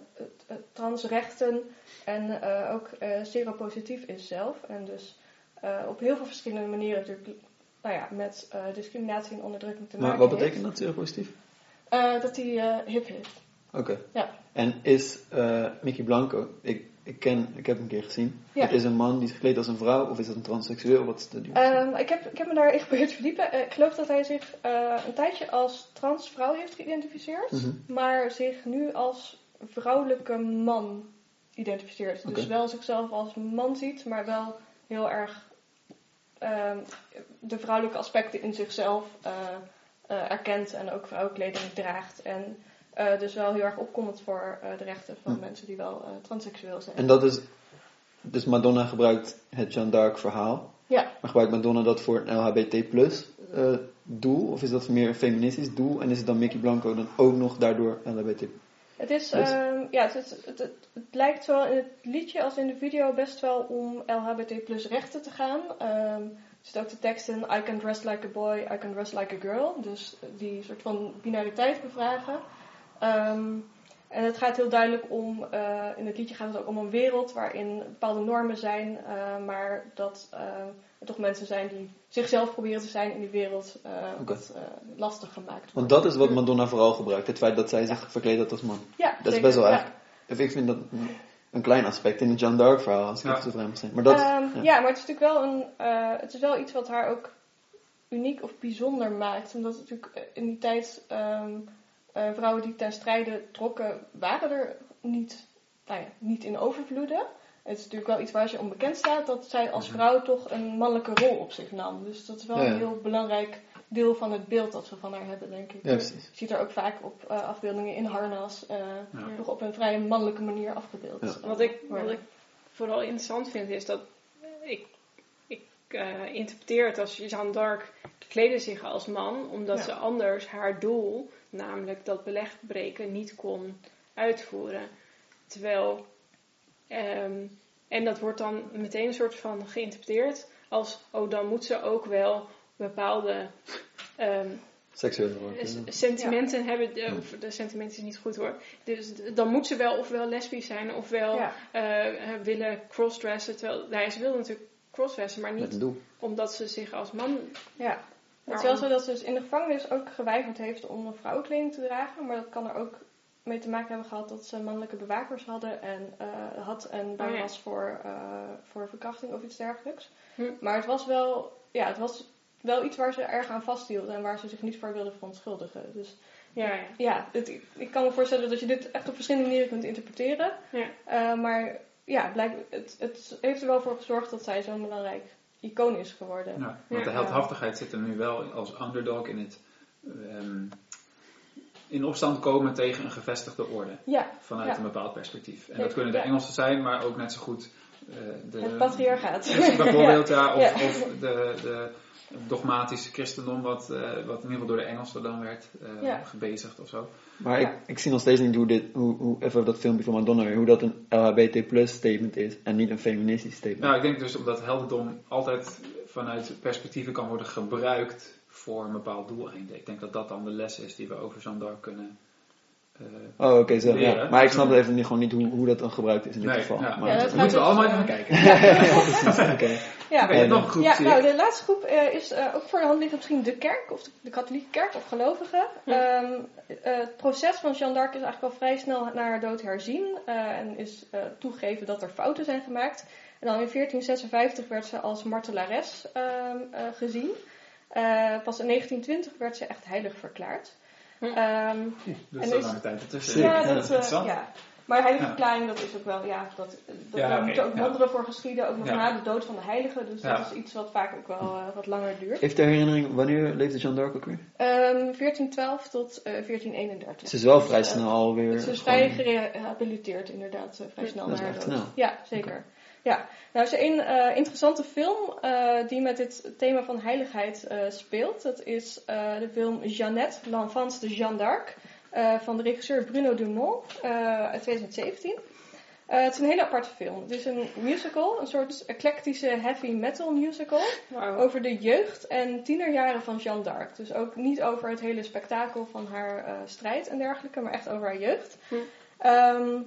transrechten en eh, ook eh seropositief is zelf. En dus eh, op heel veel verschillende manieren natuurlijk nou ja, met eh, discriminatie en onderdrukking te Maar maken wat heeft. betekent dat seropositief? Eh, dat hij eh, hip heeft. Oké. Ja. En is eh, Mickey Blanco, ik, ik ken, ik heb hem een keer gezien. Ja. Het is een man die is gekleed als een vrouw of is dat een transseksueel? Wat is de Ehm, ik, heb, ik heb me daar echt geprobeerd te verdiepen. Ik geloof dat hij zich een tijdje als transvrouw heeft geïdentificeerd, Mhm. maar zich nu als vrouwelijke man identificeert. Dus wel zichzelf als man ziet, maar wel heel erg ehm, de vrouwelijke aspecten in zichzelf eh, erkent en ook vrouwenkleding draagt. En eh, dus wel heel erg opkomend voor eh, de rechten van Hm. mensen die wel transseksueel zijn. En dat is, dus Madonna gebruikt het Jeanne d'Arc verhaal. Ja. Maar gebruikt Madonna dat voor een LHBT plus doel? Of is dat meer een feministisch doel? En is het dan Mickey Blanco dan ook nog daardoor LHBT? Het is, ehm, ja, het, het, het, lijkt zowel in het liedje als in de video best wel om LHBT plus rechten te gaan. Ehm, zit ook de tekst in, I can dress like a boy, I can dress like a girl. Dus die soort van binariteit bevragen. Ehm, en het gaat heel duidelijk om, eh, in het liedje gaat het ook om een wereld waarin bepaalde normen zijn, eh, maar dat eh, er toch mensen zijn die zichzelf proberen te zijn in die wereld, eh, eh, lastig gemaakt wordt. Want dat is wat Madonna vooral gebruikt. Het feit dat zij zich verkleed had als man. Ja, Dat is best wel ja. eigenlijk... of Ik vind dat een- klein aspect in het Jeanne d'Arc verhaal, als ik Ja. het zo vrij mag zijn. Maar dat... Ehm, ja. ja. maar het is natuurlijk wel een, eh, het is wel iets wat haar ook uniek of bijzonder maakt. Omdat natuurlijk eh, in die tijd ehm, eh, vrouwen die ten strijde trokken, waren er niet, nou ja, niet in overvloeden. Het is natuurlijk wel iets waar ze onbekend staat, dat zij als vrouw toch een mannelijke rol op zich nam. Dus dat is wel Ja, ja. een heel belangrijk deel van het beeld dat we van haar hebben, denk ik. Ja, precies. Je ziet haar ook vaak op eh, afbeeldingen in harnas, eh Ja. toch op een vrij mannelijke manier afgebeeld. Ja. Wat ik, wat ik vooral interessant vind is dat ik, ik eh, interpreteer het als Jeanne d'Arc kleedde zich als man, omdat Ja. ze anders haar doel, namelijk dat beleg breken, niet kon uitvoeren. Terwijl, ehm, en dat wordt dan meteen een soort van geïnterpreteerd als, oh dan moet ze ook wel bepaalde ehm, Seksuele ja. sentimenten hebben, eh, of de sentimenten is niet goed hoor. Dus dan moet ze wel ofwel lesbisch zijn ofwel Ja. eh, eh, willen crossdressen. Terwijl, nou, ze wilde natuurlijk crossdressen, maar niet omdat ze zich als man. Ja, het is wel zo dat ze dus in de gevangenis ook geweigerd heeft om een vrouwenkleding te dragen. Maar dat kan er ook mee te maken hebben gehad dat ze mannelijke bewakers hadden en eh, had en bang Oh ja. was voor, eh, voor verkrachting of iets dergelijks. Hm. Maar het was wel, ja, het was wel iets waar ze erg aan vasthield en waar ze zich niet voor wilde verontschuldigen. Dus Ja, ja. ja, het, ik- kan me voorstellen dat je dit echt op verschillende manieren kunt interpreteren. Ja. Eh, maar ja, blijkt, het, het heeft er wel voor gezorgd dat zij zo'n belangrijk icoon is geworden. Ja, want de heldhaftigheid zit er nu wel als underdog in het ehm, in opstand komen tegen een gevestigde orde. Ja, Vanuit Ja. een bepaald perspectief. En dat kunnen de ja. Engelsen zijn, maar ook net zo goed de, het patriarchaat. Bijvoorbeeld, ja, of, Ja. of de, de dogmatische christendom, wat, eh, wat in ieder geval door de Engelsen dan werd eh, Ja. gebezigd of zo. Maar Ja. ik, ik zie nog steeds niet hoe dit, hoe, hoe, even dat filmpje van Madonna weer, hoe dat een LHBT plus statement is en niet een feministisch statement. Nou, ik denk dus omdat heldendom altijd vanuit perspectieven kan worden gebruikt voor een bepaald doeleinde. Ik denk dat dat dan de les is die we over d'Arc kunnen. Eh, Oh, oké, zo. Ja. Maar ik snap even niet, gewoon niet hoe, hoe dat dan gebruikt is in dit nee, geval. ja, Maar, Ja, dat moeten we gaat allemaal dus, even eh, gaan kijken. Oké. Ja, Oké, je hebt nog een groep, Ja, zie nou, de laatste groep eh, is eh, ook voor de hand liggend misschien de kerk, of de, de katholieke kerk, of gelovigen. Ja. Ehm, eh, het proces van Jeanne d'Arc is eigenlijk al vrij snel na haar dood herzien eh, en is eh, toegegeven dat er fouten zijn gemaakt. En dan in 1456 werd ze als martelares ehm, eh, gezien. Eh, pas in 1920 werd ze echt heilig verklaard. Ehm, Dus En zo is- lange tijd ertussen. Ja, dat, eh, interessant. ja. Maar heilige Ja. verklaring, dat is ook wel, ja, dat, dat Ja, daar moeten ook ja. wonderen voor geschieden, ook nog Ja. na de dood van de heilige. Dus Ja. dat is iets wat vaak ook wel eh, wat langer duurt. Heeft de herinnering, wanneer leefde Jeanne d'Arc ook weer? Ehm 1412 tot eh 1431. Ze is wel vrij Dus, eh, snel alweer. Ze is gewoon- vrij gerehabiliteerd inderdaad, eh, vrij snel Dat is echt snel. Ja, zeker. Ja, nou is er een eh, interessante film eh, die met dit thema van heiligheid eh, speelt. Dat is de film Jeannette, l'enfance de Jeanne d'Arc van de regisseur Bruno Dumont uit 2017. Eh, het is een hele aparte film. Het is een musical, een soort eclectische heavy metal musical over de jeugd en tienerjaren van Jeanne d'Arc. Dus ook niet over het hele spektakel van haar strijd en dergelijke, maar echt over haar jeugd. Hm. Ehm,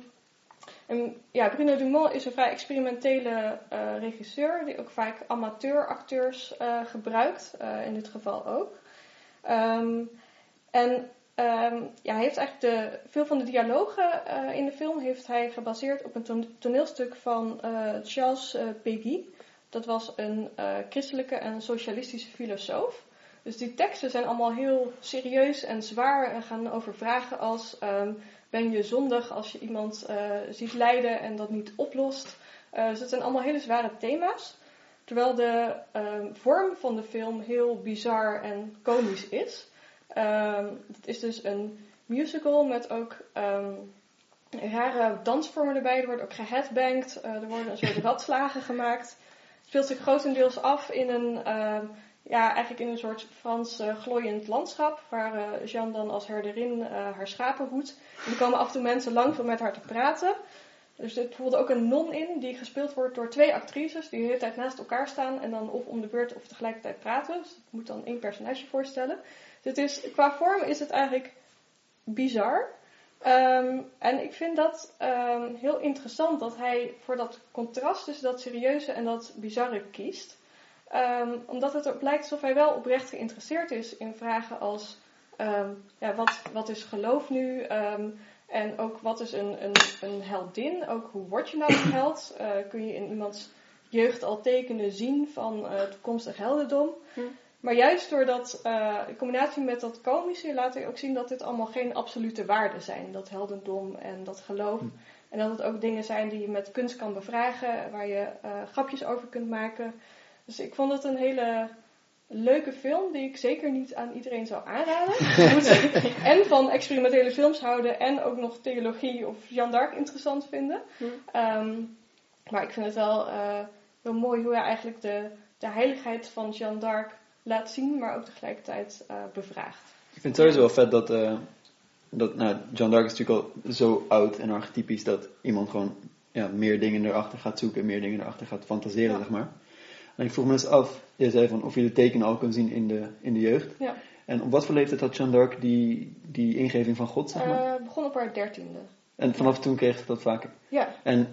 ja, Bruno Dumont is een vrij experimentele eh, regisseur die ook vaak amateuracteurs eh gebruikt, eh, in dit geval ook. Ehm, en ehm, ja, hij heeft eigenlijk de, veel van de dialogen in de film heeft hij gebaseerd op een ton- toneelstuk van Charles Péguy. Dat was een christelijke en socialistische filosoof. Dus die teksten zijn allemaal heel serieus en zwaar en gaan over vragen als: ehm, ben je zondig als je iemand eh, ziet lijden en dat niet oplost? Het zijn allemaal hele zware thema's. Terwijl de ehm, vorm van de film heel bizar en komisch is. Ehm, het is dus een musical met ook ehm, rare dansvormen erbij. Er wordt ook geheadbanged. eh, er worden een soort radslagen gemaakt. Het speelt zich grotendeels af in een, ja, eigenlijk in een soort Frans eh, glooiend landschap. Waar eh, Jeanne dan als herderin eh, haar schapen hoedt. En er komen af en toe mensen langs om met haar te praten. Er zit bijvoorbeeld ook een non in die gespeeld wordt door twee actrices die de hele tijd naast elkaar staan en dan of om de beurt of tegelijkertijd praten. Dus het moet dan één personage voorstellen. Dus is, qua vorm is het eigenlijk bizar. Ehm, en ik vind dat ehm, heel interessant dat hij voor dat contrast tussen dat serieuze en dat bizarre kiest. Ehm, omdat het ook lijkt alsof hij wel oprecht geïnteresseerd is in vragen als ehm, ja, wat, wat is geloof nu? Ehm, en ook wat is een, een, een heldin? Ook hoe word je nou een held? Eh, kun je in iemands jeugd al tekenen zien van eh, toekomstig heldendom? Hm. Maar juist door dat, eh, in combinatie met dat komische laat hij ook zien dat dit allemaal geen absolute waarden zijn. Dat heldendom en dat geloof. Hm. En dat het ook dingen zijn die je met kunst kan bevragen, waar je eh, grapjes over kunt maken. Dus ik vond het een hele leuke film die ik zeker niet aan iedereen zou aanraden. Je moet en van experimentele films houden en ook nog theologie of Jeanne d'Arc interessant vinden. Hm. Ehm, maar ik vind het wel eh, heel mooi hoe hij eigenlijk de, de heiligheid van Jeanne d'Arc laat zien, maar ook tegelijkertijd eh, bevraagt. Ik vind het sowieso wel vet dat, eh, dat nou, Jeanne d'Arc is natuurlijk al zo oud en archetypisch dat iemand gewoon ja, meer dingen erachter gaat zoeken, meer dingen erachter gaat fantaseren, Ja. zeg maar. En ik vroeg me eens af, je zei van of je de tekenen al kunt zien in de, in de jeugd. Ja. En op wat voor leeftijd had Jeanne d'Arc die, die ingeving van God, zeg maar? Eh, begon op haar dertiende. en vanaf toen kreeg ze dat vaker. Ja. En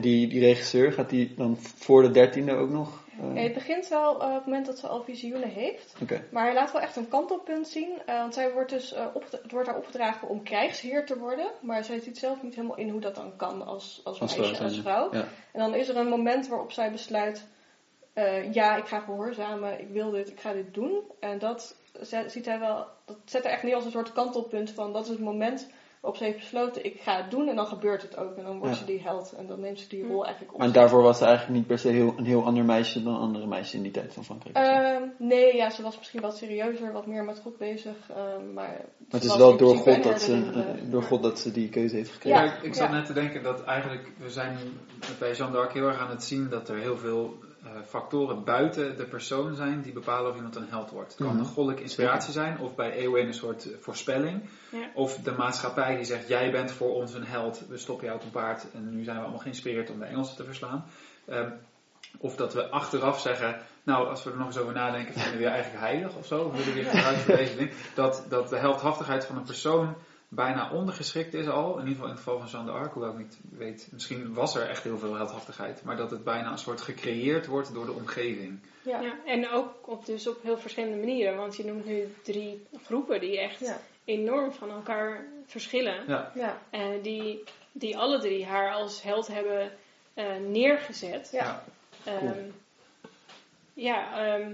die, die regisseur, gaat die dan voor de dertiende ook nog? Ja, het begint wel eh, op het moment dat ze al visioenen heeft. Oké. Maar hij laat wel echt een kantelpunt zien. want zij wordt dus, opgedra- het wordt haar opgedragen om krijgsheer te worden. Maar zij ziet zelf niet helemaal in hoe dat dan kan als, als, Als meisje, vrouw als vrouw. ja. En dan is er een moment waarop zij besluit... eh, ja, ik ga gehoorzamen, ik wil dit, ik ga dit doen. En dat zet, ziet hij wel, dat zet hij echt neer als een soort kantelpunt van dat is het moment waarop ze heeft besloten, ik ga het doen en dan gebeurt het ook. En dan wordt Ja. ze die held en dan neemt ze die rol eigenlijk op. Maar daarvoor was ze eigenlijk niet per se heel, een heel ander meisje dan andere meisjes in die tijd van Frankrijk. Ehm, nee, ja, ze was misschien wat serieuzer, wat meer met God bezig. ehm, maar het is wel door God, dat ze, eh, de- door God dat ze die keuze heeft gekregen. Ja. Ik, ik zat ja. net te denken dat eigenlijk, we zijn bij Jeanne d'Arc heel erg aan het zien dat er heel veel eh, factoren buiten de persoon zijn die bepalen of iemand een held wordt. Het kan Mhm. een goddelijke inspiratie zijn, of bij Eowyn een soort eh, voorspelling. Ja. Of de maatschappij die zegt, jij bent voor ons een held, we stoppen jou op een paard en nu zijn we allemaal geïnspireerd om de Engelsen te verslaan. Ehm, of dat we achteraf zeggen, nou als we er nog eens over nadenken, vinden we je eigenlijk heilig of zo, of willen we weer vooruit voor deze ding. Dat, dat de heldhaftigheid van een persoon bijna ondergeschikt is al, in ieder geval in het geval van Jeanne d'Arc, hoewel ik niet weet, misschien was er echt heel veel heldhaftigheid, maar dat het bijna een soort gecreëerd wordt door de omgeving. Ja. Ja, en ook op, dus op heel verschillende manieren. Want je noemt nu drie groepen die echt Ja. enorm van elkaar verschillen. Ja, Ja. En die, die alle drie haar als held hebben eh, neergezet. Ja. Ehm, ja, ehm,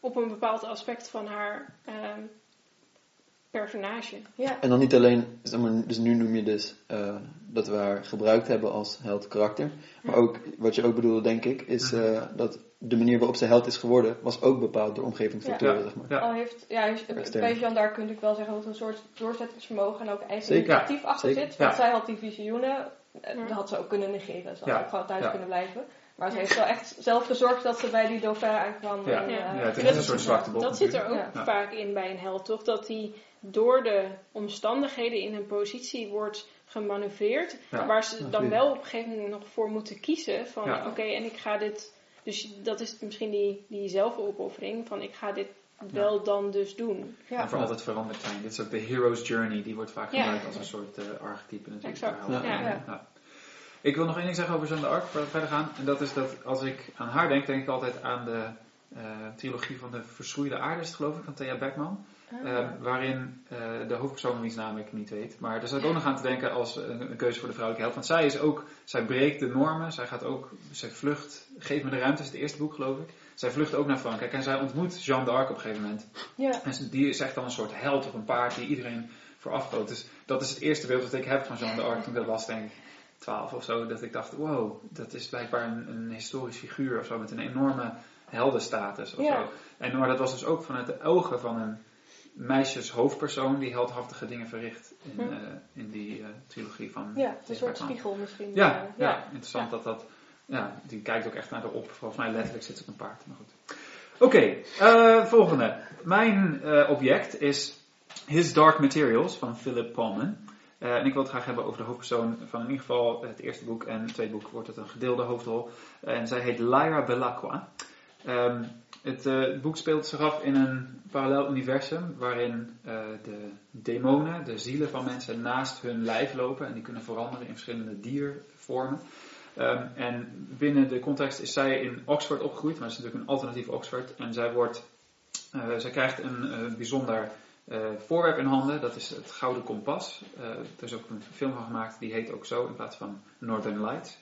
op een bepaald aspect van haar ehm, personage. Ja. En dan niet alleen, zeg maar, dus nu noem je dus eh, dat we haar gebruikt hebben als held karakter. Maar ook, wat je ook bedoelde denk ik, is eh, dat de manier waarop ze held is geworden, was ook bepaald door omgevingsfactoren, Ja. zeg maar. Ja. Al heeft, ja, heeft- bij Jean d'Arc kun je wel zeggen dat er een soort doorzettingsvermogen en ook eigen initiatief achter Zeker. zit. Want Ja. zij had die visioenen, eh, dat had ze ook kunnen negeren. Ze had Ja. ook gewoon thuis Ja. kunnen blijven. Maar ze heeft wel echt zelf gezorgd dat ze bij die dauphin aankwam. Ja. En, Ja. ja het is dat een soort zwarte bot. Dat zit er ook. Ja. vaak in bij een held, toch? Dat hij door de omstandigheden in een positie wordt gemanoeuvreerd. Ja. Waar ze dan wel op een gegeven moment nog voor moeten kiezen. Van Ja. oké, en ik ga dit. Dus dat is misschien die, die zelfopoffering. Van ik ga dit wel dan dus doen. ja. En voor altijd veranderd zijn. Dit is ook de hero's journey, die wordt vaak Ja. gebruikt als een soort eh, archetype natuurlijk. Ja. Ja. Ik wil nog één ding zeggen over Jeanne d'Arc, voordat we verder gaan. En dat is dat als ik aan haar denk, denk ik altijd aan de eh, trilogie van de Verschroeide Aarde, geloof ik, van Thea Beckman. Ah. Eh, waarin eh, de hoofdpersoon, wiens naam ik niet weet. Maar daar zat ik ook nog aan te denken als een, een keuze voor de vrouwelijke held. Want zij is ook, zij breekt de normen. Zij gaat ook, zij vlucht, Geef me de ruimte, is het eerste boek geloof ik. Zij vlucht ook naar Frankrijk en zij ontmoet Jeanne d'Arc op een gegeven moment. ja. En die is echt dan een soort held op een paard die iedereen voorafgoot. Dus dat is het eerste beeld dat ik heb van Jeanne d'Arc toen dat was, denk ik, 12 of zo. Dat ik dacht, wow, dat is blijkbaar een, een historisch figuur of zo, met een enorme heldenstatus of Ja. zo. En, maar dat was dus ook vanuit de ogen van een meisjes hoofdpersoon die heldhaftige dingen verricht in, Hm. eh, in die eh, trilogie van ja, een soort spiegel misschien. Ja, Eh, ja, interessant dat dat. Ja, die kijkt ook echt naar de op. Volgens mij letterlijk zit ze op een paard. Maar goed. Oké, volgende. Mijn object is His Dark Materials van Philip Pullman. En ik wil het graag hebben over de hoofdpersoon van in ieder geval het eerste boek. En het tweede boek wordt het een gedeelde hoofdrol. en zij heet Lyra Belacqua. Ehm, het eh, boek speelt zich af in een parallel universum waarin eh, de demonen, de zielen van mensen, naast hun lijf lopen en die kunnen veranderen in verschillende diervormen. Ehm, en binnen de context is zij in Oxford opgegroeid, maar het is natuurlijk een alternatief Oxford. En zij, wordt, eh, zij krijgt een bijzonder voorwerp in handen, dat is het Gouden Kompas. Er is ook een film van gemaakt, die heet ook zo in plaats van Northern Lights.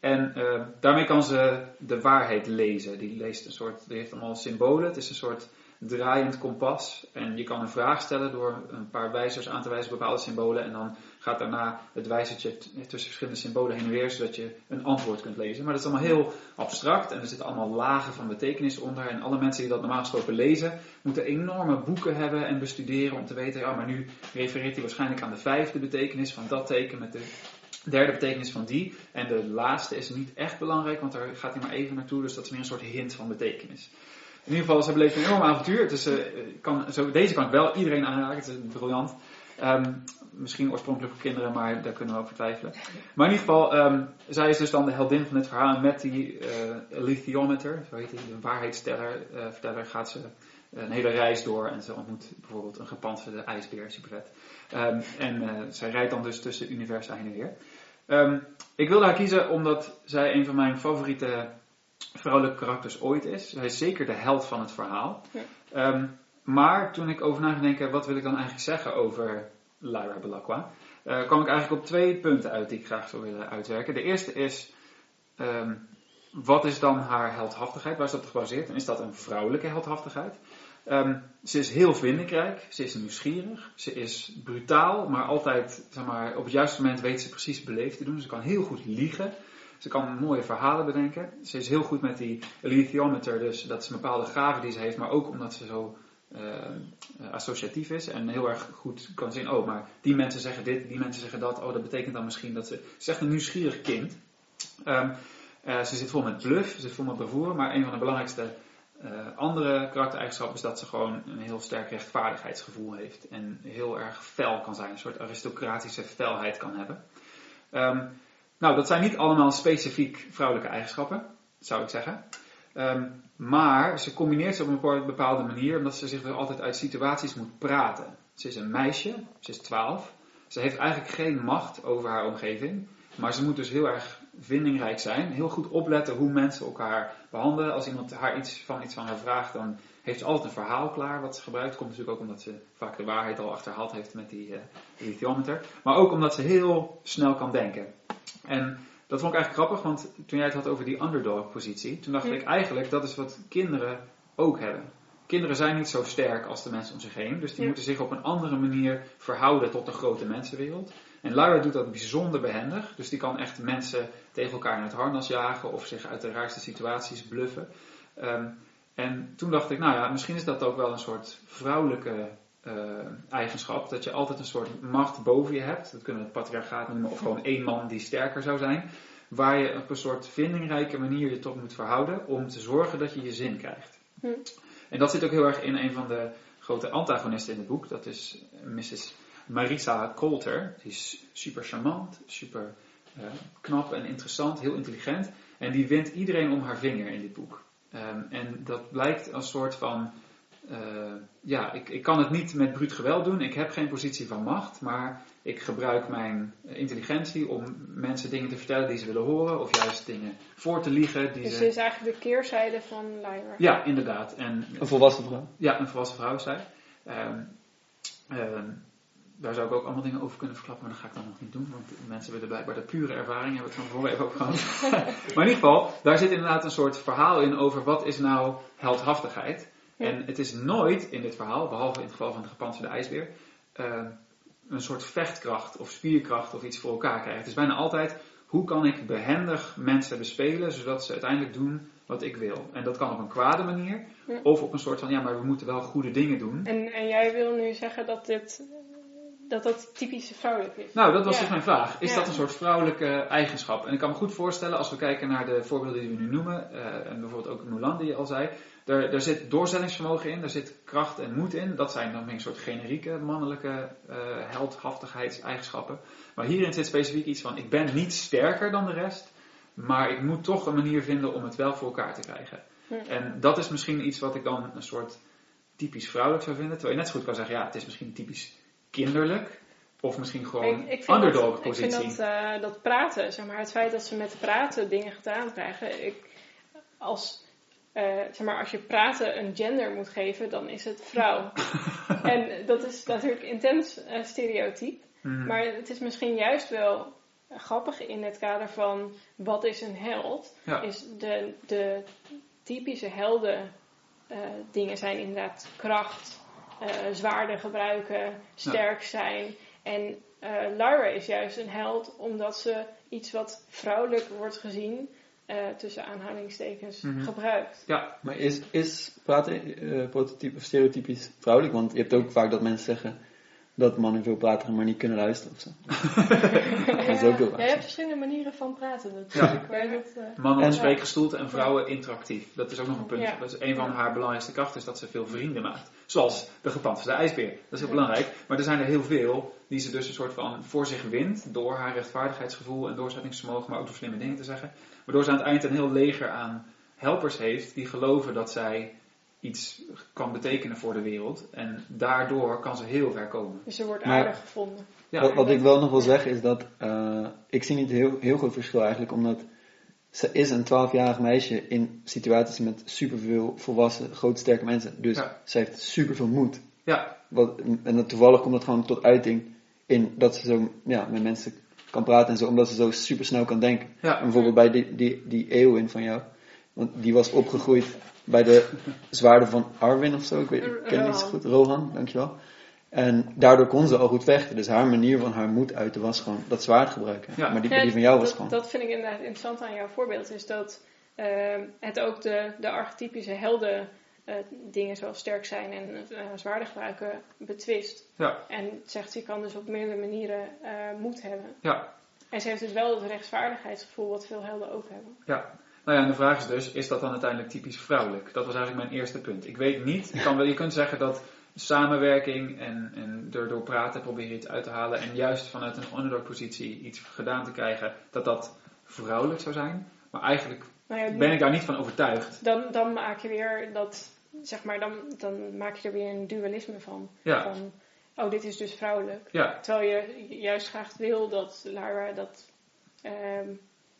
En eh, daarmee kan ze de waarheid lezen. Die, leest een soort, die heeft allemaal symbolen. Het is een soort draaiend kompas. En je kan een vraag stellen door een paar wijzers aan te wijzen bepaalde symbolen. En dan gaat daarna het wijzertje tussen verschillende symbolen heen en weer, zodat je een antwoord kunt lezen. Maar dat is allemaal heel abstract en er zitten allemaal lagen van betekenis onder. En alle mensen die dat normaal gesproken lezen, moeten enorme boeken hebben en bestuderen om te weten, ja, maar nu refereert hij waarschijnlijk aan de vijfde betekenis van dat teken met de derde betekenis van die. En de laatste is niet echt belangrijk, want daar gaat hij maar even naartoe, dus dat is meer een soort hint van betekenis. In ieder geval, ze beleeft een enorm avontuur. Het eh, kan, zo, deze kan ik wel iedereen aanraken, het is briljant. Ehm, misschien oorspronkelijk voor kinderen, maar daar kunnen we over twijfelen. Maar in ieder geval, ehm, zij is dus dan de heldin van dit verhaal. En met die eh lithiometer, zo heet die, de waarheidsteller, eh, verteller, gaat ze een hele reis door. En ze ontmoet bijvoorbeeld een gepantserde ijsbeer, super vet. Ehm, en zij rijdt dan dus tussen universa heen en weer. Ehm, ik wilde haar kiezen omdat zij een van mijn favoriete vrouwelijke karakters ooit is. Zij is zeker de held van het verhaal. Ja. Ehm, maar toen ik over na ging denken, wat wil ik dan eigenlijk zeggen over Lyra Belacqua, eh, kwam ik eigenlijk op twee punten uit die ik graag zou willen uitwerken. De eerste is, ehm, wat is dan haar heldhaftigheid? Waar is dat op gebaseerd? En is dat een vrouwelijke heldhaftigheid? Ehm, ze is heel vindingrijk, ze is nieuwsgierig, ze is brutaal, maar altijd zeg maar, op het juiste moment weet ze precies beleefd te doen. Ze kan heel goed liegen, ze kan mooie verhalen bedenken. Ze is heel goed met die alethiometer, dus dat is een bepaalde gave die ze heeft, maar ook omdat ze zo eh, associatief is en heel erg goed kan zien, oh, maar die mensen zeggen dit, die mensen zeggen dat, oh, dat betekent dan misschien dat ze, ze is echt een nieuwsgierig kind. Eh, ze zit vol met bluff, ze zit vol met bravoure, maar een van de belangrijkste uh, andere karaktereigenschappen is dat ze gewoon een heel sterk rechtvaardigheidsgevoel heeft en heel erg fel kan zijn, een soort aristocratische felheid kan hebben. Um, nou, dat zijn niet allemaal specifiek vrouwelijke eigenschappen, zou ik zeggen. Um, maar ze combineert ze op een bepaalde manier, omdat ze zich er altijd uit situaties moet praten. Ze is een meisje, ze is 12. Ze heeft eigenlijk geen macht over haar omgeving. Maar ze moet dus heel erg vindingrijk zijn. Heel goed opletten hoe mensen elkaar behandelen. Als iemand haar iets van, iets van haar vraagt, dan heeft ze altijd een verhaal klaar wat ze gebruikt. Komt natuurlijk ook omdat ze vaak de waarheid al achterhaald heeft met die uh, lithiometer. Maar ook omdat ze heel snel kan denken. En dat vond ik eigenlijk grappig, want toen jij het had over die underdog positie, toen dacht ik eigenlijk dat is wat kinderen ook hebben. Kinderen zijn niet zo sterk als de mensen om zich heen, dus die moeten zich op een andere manier verhouden tot de grote mensenwereld. En Lyra doet dat bijzonder behendig, dus die kan echt mensen tegen elkaar in het harnas jagen of zich uit de raarste situaties bluffen. Um, en toen dacht ik, nou ja, misschien is dat ook wel een soort vrouwelijke uh, eigenschap. Dat je altijd een soort macht boven je hebt. Dat kunnen we het patriarchaat noemen, of gewoon één man die sterker zou zijn. Waar je op een soort vindingrijke manier je toch moet verhouden om te zorgen dat je je zin krijgt. Hm. En dat zit ook heel erg in een van de grote antagonisten in het boek. Dat is Mrs. Marisa Coulter. Die is super charmant, super knap en interessant, heel intelligent. En die wint iedereen om haar vinger in dit boek. Um, en dat blijkt een soort van uh, ja, ik, ik kan het niet met bruut geweld doen. Ik heb geen positie van macht, maar ik gebruik mijn intelligentie om mensen dingen te vertellen die ze willen horen, of juist dingen voor te liegen. Die dus ze... is eigenlijk de keerzijde van Lyra. Ja, inderdaad. En, een volwassen vrouw. Ja, een volwassen vrouw is zij. Um, um, daar zou ik ook allemaal dingen over kunnen verklappen, maar dat ga ik dan nog niet doen, want mensen willen blijkbaar de pure ervaring hebben het van even ook gehad. maar in ieder geval, daar zit inderdaad een soort verhaal in over wat is nou heldhaftigheid. En het is nooit in dit verhaal, behalve in het geval van de gepantserde ijsbeer, uh, een soort vechtkracht of spierkracht of iets voor elkaar krijgen. Het is bijna altijd, hoe kan ik behendig mensen bespelen, zodat ze uiteindelijk doen wat ik wil. En dat kan op een kwade manier, ja. of op een soort van, ja, maar we moeten wel goede dingen doen. En, en jij wil nu zeggen dat dit dat dat typisch vrouwelijk is. Nou, dat was ja. dus mijn vraag. Is ja. dat een soort vrouwelijke eigenschap? En ik kan me goed voorstellen, als we kijken naar de voorbeelden die we nu noemen, uh, en bijvoorbeeld ook Mulan die je al zei, daar, daar zit doorzettingsvermogen in, daar zit kracht en moed in. Dat zijn dan meer een soort generieke mannelijke uh, heldhaftigheidseigenschappen. Maar hierin zit specifiek iets van, ik ben niet sterker dan de rest, maar ik moet toch een manier vinden om het wel voor elkaar te krijgen. En dat is misschien iets wat ik dan een soort typisch vrouwelijk zou vinden. Terwijl je net zo goed kan zeggen, ja, het is misschien typisch kinderlijk. Of misschien gewoon ik, ik underdog positie. Ik vind dat, uh, dat praten, zeg maar, het feit dat ze met praten dingen gedaan krijgen. Ik, als, uh, zeg maar, als je praten een gender moet geven, dan is het vrouw. en dat is natuurlijk intens uh, stereotyp. Mm. Maar het is misschien juist wel grappig in het kader van wat is een held. Ja. Is de, de typische helden dingen zijn inderdaad kracht, uh, zwaarden gebruiken, sterk ja. zijn. En uh, Lyra is juist een held omdat ze iets wat vrouwelijk wordt gezien, uh, tussen aanhalingstekens, Mhm. mm -hmm. gebruikt. Ja, Maar is, is praten uh, prototype of stereotypisch vrouwelijk? Want je hebt ook vaak dat mensen zeggen dat mannen veel praten maar niet kunnen luisteren of zo. dat is ook heel Ja, je hebt verschillende manieren van praten natuurlijk. Ja. Dat, uh, Mannen En- spreekgestoeld en vrouwen interactief. Dat is ook nog een punt. Ja. Dat is een van haar belangrijkste krachten, is dat ze veel vrienden maakt. Zoals de gepantserde ijsbeer. Dat is heel belangrijk. Maar er zijn er heel veel die ze dus een soort van voor zich wint. Door haar rechtvaardigheidsgevoel en doorzettingsvermogen, maar ook door slimme dingen te zeggen. Waardoor ze aan het eind een heel leger aan helpers heeft die geloven dat zij iets kan betekenen voor de wereld. En daardoor kan ze heel ver komen. Dus ze wordt Maar- aardig gevonden. Ja, wat, wat ik wel nog wil zeggen is dat eh, ik zie niet heel, heel groot verschil eigenlijk, omdat ze is een 12-jarig meisje in situaties met superveel volwassen, groot sterke mensen. Dus Ja. ze heeft superveel moed. ja, Wat, en dat toevallig komt dat gewoon tot uiting in dat ze zo ja, met mensen kan praten en zo, omdat ze zo super snel kan denken. Ja. En bijvoorbeeld bij die, die, die Eowyn van jou, want die was opgegroeid bij de zwaarden van Arwen of zo, ik, weet, ik ken het niet zo goed, Rohan, dankjewel. En daardoor kon ze al goed vechten, dus haar manier van haar moed uiten was gewoon dat zwaard gebruiken. Ja. Maar die, Ja, die van jou was dat, gewoon... Dat vind ik inderdaad interessant aan jouw voorbeeld. Is dat ehm, het ook de, de archetypische helden eh, dingen zoals sterk zijn en eh, zwaarden gebruiken betwist. Ja. En zegt ze kan dus op meerdere manieren eh, moed hebben. Ja. En ze heeft dus wel het rechtsvaardigheidsgevoel wat veel helden ook hebben. Ja. Nou ja, en de vraag is dus, is dat dan uiteindelijk typisch vrouwelijk? Dat was eigenlijk mijn eerste punt. Ik weet niet, je, kan wel, je kunt zeggen dat samenwerking en, en door praten proberen iets uit te halen en juist vanuit een underdog positie iets gedaan te krijgen, dat dat vrouwelijk zou zijn. Maar eigenlijk Nou ja, ben ik daar niet van overtuigd. dan, dan maak je weer dat, zeg maar, dan, dan maak je er weer een dualisme van. Ja, Van, oh, dit is dus vrouwelijk. ja. Terwijl je juist graag wil dat Lara dat. ehm,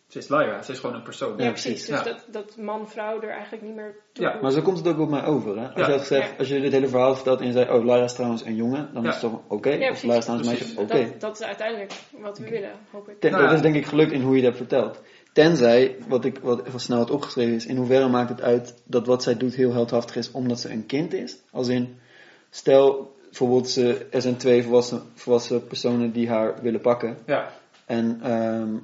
Ze is Lyra, ze is gewoon een persoon. ja, Ja, precies. Dus Ja. dat, dat man-vrouw er eigenlijk niet meer toe Ja, doet. Maar zo komt het ook op mij over, hè? Als Ja. je had gezegd, Ja. als je dit hele verhaal vertelt en je zei, oh, Lara is trouwens een jongen, dan Ja. is het toch oké? Ja, of precies. Lara is trouwens een meisje, oké. dat, dat is uiteindelijk wat we willen, hoop ik. Ten- Nou ja. Dat is denk ik gelukt in hoe je het hebt verteld. Tenzij, wat ik wat even snel had opgeschreven is, in hoeverre maakt het uit dat wat zij doet heel heldhaftig is omdat ze een kind is? Als in, stel bijvoorbeeld ze, er zijn twee volwassen, volwassen personen die haar willen pakken. Ja, En ehm,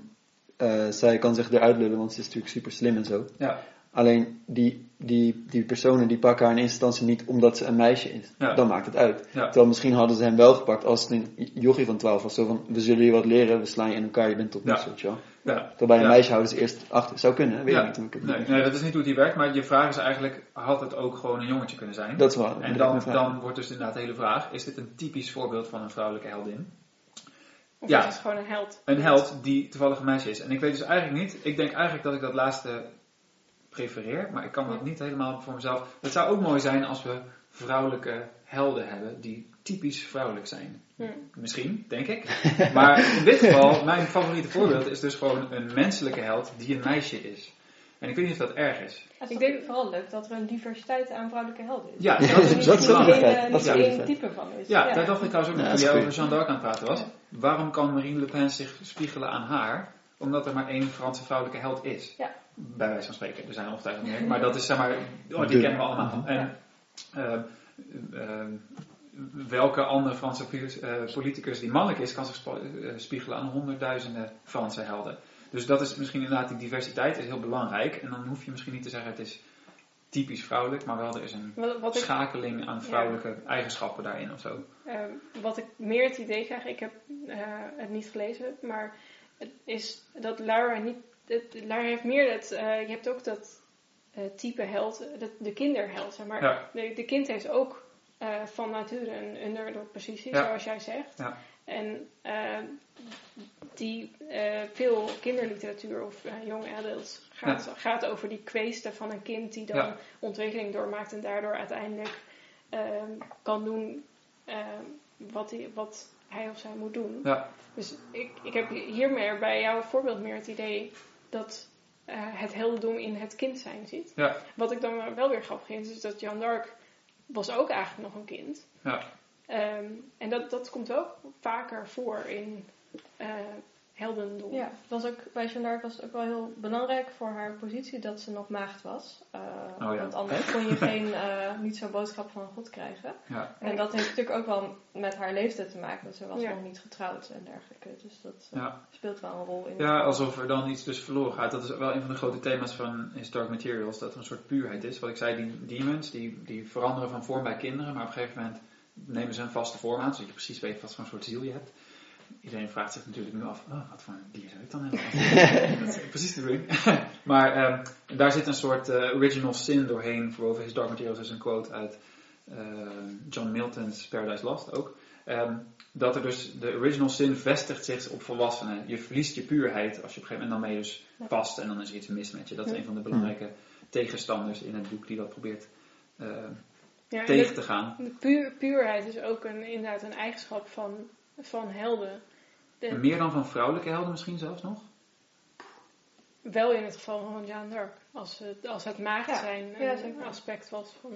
eh, zij kan zich eruit lullen, want ze is natuurlijk super slim en zo. ja, Alleen die, die, die personen die pakken haar in eerste instantie niet omdat ze een meisje is. Ja. Dan maakt het uit. ja. Terwijl misschien hadden ze hem wel gepakt als het een jochie van 12 was. Zo van, we zullen je wat leren, we slaan je in elkaar, je bent tot weet je wel. ja. Terwijl bij een meisje houden ze eerst achter. Zou kunnen, weet Ja. ik niet hoe ik het Nee, nee, dat is niet hoe die werkt, maar je vraag is eigenlijk, had het ook gewoon een jongetje kunnen zijn? Dat is. En dan, dan wordt dus inderdaad de hele vraag, is dit een typisch voorbeeld van een vrouwelijke heldin? Of Ja. is het gewoon een held? Een held die toevallig een meisje is. En ik weet dus eigenlijk niet, ik denk eigenlijk dat ik dat laatste prefereer, maar ik kan dat niet helemaal voor mezelf. Het zou ook mooi zijn als we vrouwelijke helden hebben die typisch vrouwelijk zijn. Misschien, denk ik. Maar in dit geval, mijn favoriete voorbeeld is dus gewoon een menselijke held die een meisje is. En ik weet niet of dat erg is. Ik denk- vooral leuk dat er een diversiteit aan vrouwelijke helden is. Ja, dat is dat is één, eh, Dat is niet wel één type van is. Ja, daar dacht ik trouwens ook nog toen jij over Jeanne d'Arc aan het praten was. Ja. Waarom kan Marine Le Pen zich spiegelen aan haar? Omdat er maar één Franse vrouwelijke held is. Ja. Bij wijze van spreken. Er zijn er ongetwijfeld meer. Maar dat is zeg maar, oh, die kennen we allemaal. En eh, eh, welke andere Franse eh, politicus die mannelijk is, kan zich eh, spiegelen aan honderdduizenden Franse helden. Dus dat is misschien inderdaad, die diversiteit is heel belangrijk. En dan hoef je misschien niet te zeggen het is typisch vrouwelijk, maar wel er is een Wat, wat, ik, schakeling aan vrouwelijke eigenschappen daarin of zo. eh, wat ik meer het idee krijg, ik heb eh, het niet gelezen, maar het is dat Lara niet. Het, Lara heeft meer dat. eh, je hebt ook dat eh, type held, dat, de kinderheld, zeg maar. Ja. De, de kind heeft ook van nature een underdog positie, Ja. zoals jij zegt. En eh, die eh, veel kinderliteratuur of eh, young adults gaat, gaat over die kweesten van een kind die dan Ja. ontwikkeling doormaakt en daardoor uiteindelijk ehm, kan doen ehm, wat, hij, wat hij of zij moet doen. Ja. Dus ik, ik heb hier meer bij jouw voorbeeld meer het idee dat eh, het heldendom in het kind zijn zit. Ja. Wat ik dan wel weer grappig vind, is dat Jan d'Arc was ook eigenlijk nog een kind. Ja. Ehm, en dat, dat komt ook vaker voor in eh heldendom. Ja, het was ook, bij Jeanne d'Arc was het ook wel heel belangrijk voor haar positie dat ze nog maagd was. Eh, Oh ja. Want anders kon je geen, eh, niet zo'n boodschap van God krijgen. Ja. En dat heeft natuurlijk ook wel met haar leeftijd te maken. Want ze was Ja. nog niet getrouwd en dergelijke. Dus dat Ja. speelt wel een rol in. ja, alsof er dan iets dus verloren gaat. Dat is wel een van de grote thema's van Historic Materials, dat er een soort puurheid is. Wat ik zei, die demons, die, die veranderen van vorm bij kinderen, maar op een gegeven moment nemen ze een vaste vorm aan, zodat je precies weet wat voor een soort ziel je hebt. Iedereen vraagt zich natuurlijk nu af, oh, wat voor een dier zou ik dan hebben? dat is precies de bedoeling. maar ehm, daar zit een soort eh, original sin doorheen. Voor His Dark Materials is een quote uit ehm, John Milton's Paradise Lost ook. Ehm, dat er dus de original sin vestigt zich op volwassenen. Je verliest je puurheid als je op een gegeven moment dan mee dus vast en dan is er iets mis met je. Dat is een van de belangrijke tegenstanders in het boek die dat probeert Ja, tegen de- te gaan. de puur, puurheid is ook een, inderdaad een eigenschap van, van helden. De- meer dan van vrouwelijke helden misschien zelfs nog? wel in het geval van Jeanne d'Arc. Als het, als het maagd Ja, zijn ja, een zeker. aspect was van...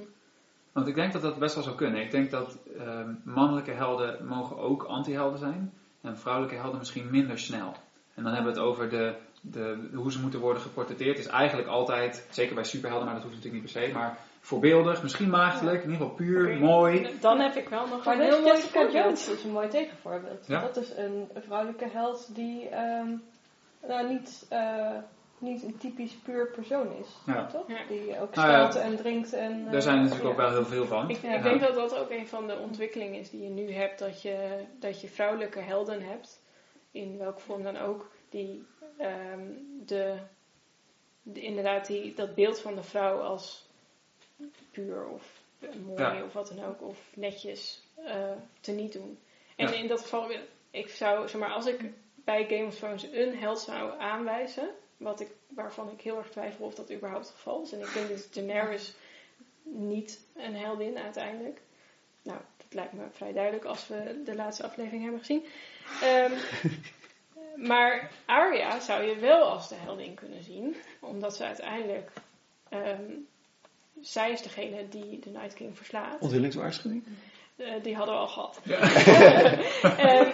Want ik denk dat dat best wel zou kunnen. Ik denk dat ehm, mannelijke helden mogen ook anti-helden zijn. en vrouwelijke helden misschien minder snel. En dan hebben we het over de, de, hoe ze moeten worden geportretteerd. Is eigenlijk altijd, zeker bij superhelden, maar dat hoeft natuurlijk niet per se, maar voorbeeldig, misschien maagdelijk, in ieder geval puur, mooi. Dan heb ik wel nog Maar een heel mooi Jessica voorbeeld. Jones is een mooi tegenvoorbeeld. Ja. Dat is een vrouwelijke held die ehm, nou, niet, eh, niet een typisch puur persoon is. Ja. Toch? Ja. Die ook Nou en drinkt. En, Daar zijn er natuurlijk eh, ook wel heel veel van. Ik, ik Ja. denk dat dat ook een van de ontwikkelingen is die je nu hebt. Dat je, dat je vrouwelijke helden hebt. In welke vorm dan ook. Die ehm, de, de- inderdaad die, dat beeld van de vrouw als puur of mooi Ja. of wat dan ook. Of netjes eh teniet doen. En Ja. in dat geval, ik zou, zeg maar, als ik bij Game of Thrones een held zou aanwijzen. Wat ik, waarvan ik heel erg twijfel of dat überhaupt het geval is. En ik denk dat Daenerys niet een heldin uiteindelijk. Nou, dat lijkt me vrij duidelijk als we de laatste aflevering hebben gezien. Ehm, maar Arya zou je wel als de heldin kunnen zien, omdat ze uiteindelijk. ehm, zij is degene die de Night King verslaat. Onthullingswaarschuwing? Eh, die hadden we al gehad. Ja. Ehm,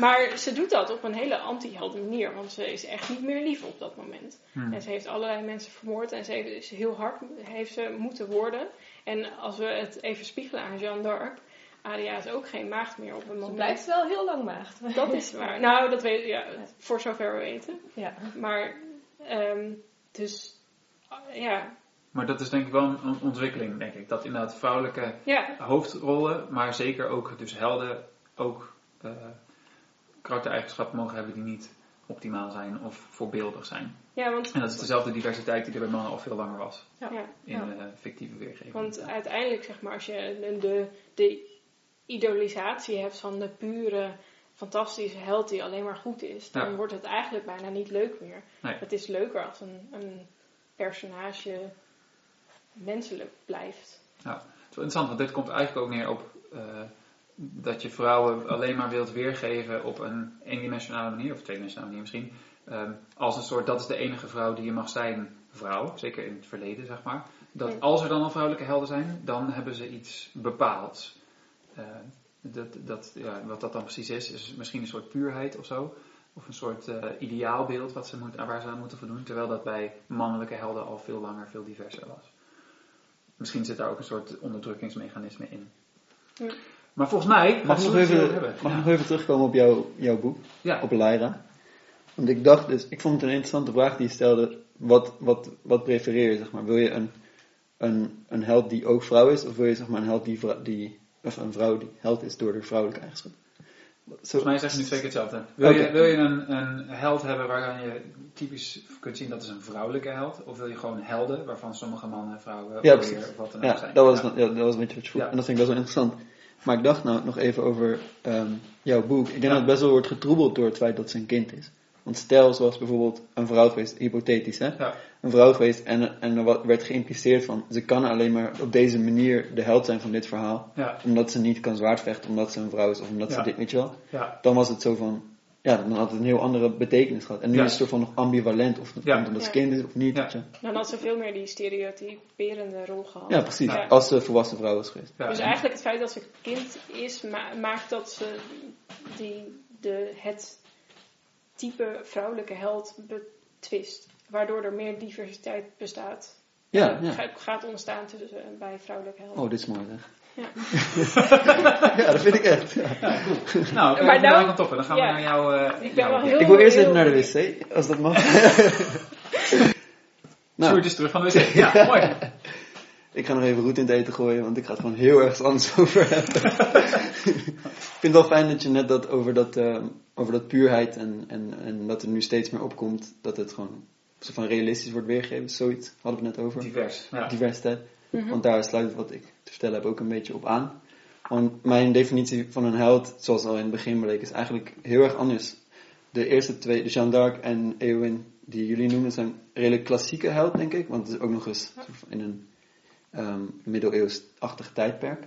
maar ze doet dat op een hele anti-helden manier, want ze is echt niet meer lief op dat moment. Hmm. En ze heeft allerlei mensen vermoord en ze heeft, is heel hard heeft ze moeten worden. En als we het even spiegelen aan Jeanne d'Arc, Aria is ook geen maagd meer op een Ze moment. blijft wel heel lang maagd. Dat is waar. Nou, dat weet ja, voor zover we weten. Ja. Maar, ehm, dus, ja, Maar dat is denk ik wel een ontwikkeling, denk ik. Dat inderdaad vrouwelijke ja, hoofdrollen, maar zeker ook dus helden, ook eh, karaktereigenschappen mogen hebben die niet optimaal zijn of voorbeeldig zijn. ja, want, En dat is dezelfde diversiteit die er bij mannen al veel langer was ja, in Ja. eh, fictieve weergeving. want uiteindelijk, zeg maar, als je de, de, de idolisatie hebt van de pure, fantastische held die alleen maar goed is, dan Ja. wordt het eigenlijk bijna niet leuk meer. Nee. Het is leuker als een, een personage menselijk blijft. Het is wel interessant, want dit komt eigenlijk ook neer op eh, dat je vrouwen alleen maar wilt weergeven op een eendimensionale manier, of tweedimensionale manier misschien. ehm, als een soort, dat is de enige vrouw die je mag zijn, vrouw. Zeker in het verleden, zeg maar. Dat Ja. als er dan al vrouwelijke helden zijn, dan hebben ze iets bepaalds. Eh, dat, dat, ja, wat dat dan precies is, is misschien een soort puurheid of zo. Of een soort eh, ideaalbeeld wat ze moet, waar ze aan moeten voldoen. Terwijl dat bij mannelijke helden al veel langer, veel diverser was. Misschien zit daar ook een soort onderdrukkingsmechanisme in. Ja. Maar volgens mij... Mag ik nog even, mag Ja. nog even terugkomen op jouw, jouw boek, Ja. op Lyra? Want ik dacht dus, ik vond het een interessante vraag die je stelde. Wat, wat, wat prefereer je, zeg maar? Wil je een, een, een held die ook vrouw is? Of wil je zeg maar een held die, vrou- die of een vrouw die held is door de vrouwelijke eigenschap? Volgens mij zeg je nu twee keer hetzelfde. Wil je, wil je een, een held hebben waarvan je typisch kunt zien dat is een vrouwelijke held? Of wil je gewoon helden waarvan sommige mannen en vrouwen Ja, precies. of wat dan ook Ja, zijn? dat was, Ja. dat was een beetje wat je vroeg. En dat vind ik best wel interessant. Maar ik dacht nou nog even over ehm, jouw boek. Ik denk dat het best wel wordt getroebeld door het feit dat ze een kind is. Want stel, zoals bijvoorbeeld een vrouw geweest, hypothetisch hè, Ja. een vrouw geweest en, en er werd geïmpliceerd van ze kan alleen maar op deze manier de held zijn van dit verhaal. Ja. Omdat ze niet kan zwaardvechten, omdat ze een vrouw is of omdat ze dit, weet je wel. Ja. Dan was het zo van, ja, dan had het een heel andere betekenis gehad. En nu Ja. is het soort van nog ambivalent of het Ja. komt omdat ze Ja. kind is of niet. Dan had ze veel meer die stereotyperende rol gehad. Ja, precies. Ja. Als ze volwassen vrouw was geweest. Ja. Dus eigenlijk het feit dat ze kind is, ma- maakt dat ze die, de, het type vrouwelijke held betwist. Waardoor er meer diversiteit bestaat. Ja, eh, ja. ga- gaat ontstaan tussen, bij vrouwelijke helden. Oh, dit is mooi zeg. Ja. ja, dat vind ik echt. Ja. Nou, Maar nou- dan toppen. Dan gaan ja. we naar jouw... eh, Ik ben wel heel- Ik wil eerst even naar de wc, als dat mag. Sjoerd nou, is terug van de wc. Ja, mooi. Ik ga nog even roet in het eten gooien, want ik ga het gewoon heel erg anders over hebben. ik vind het wel fijn dat je net dat over dat, eh, over dat puurheid en, en, en dat er nu steeds meer opkomt, dat het gewoon zo van realistisch wordt weergegeven. Zoiets hadden we het net over. Divers. Ja. Diversiteit. Mhm. Want daar sluit wat ik te vertellen heb ook een beetje op aan. Want mijn definitie van een held, zoals al in het begin bleek, is eigenlijk heel erg anders. De eerste twee, de Jeanne d'Arc en Eowyn, die jullie noemen, zijn redelijk klassieke held, denk ik. Want het is ook nog eens in een ehm middeleeuwsachtig tijdperk.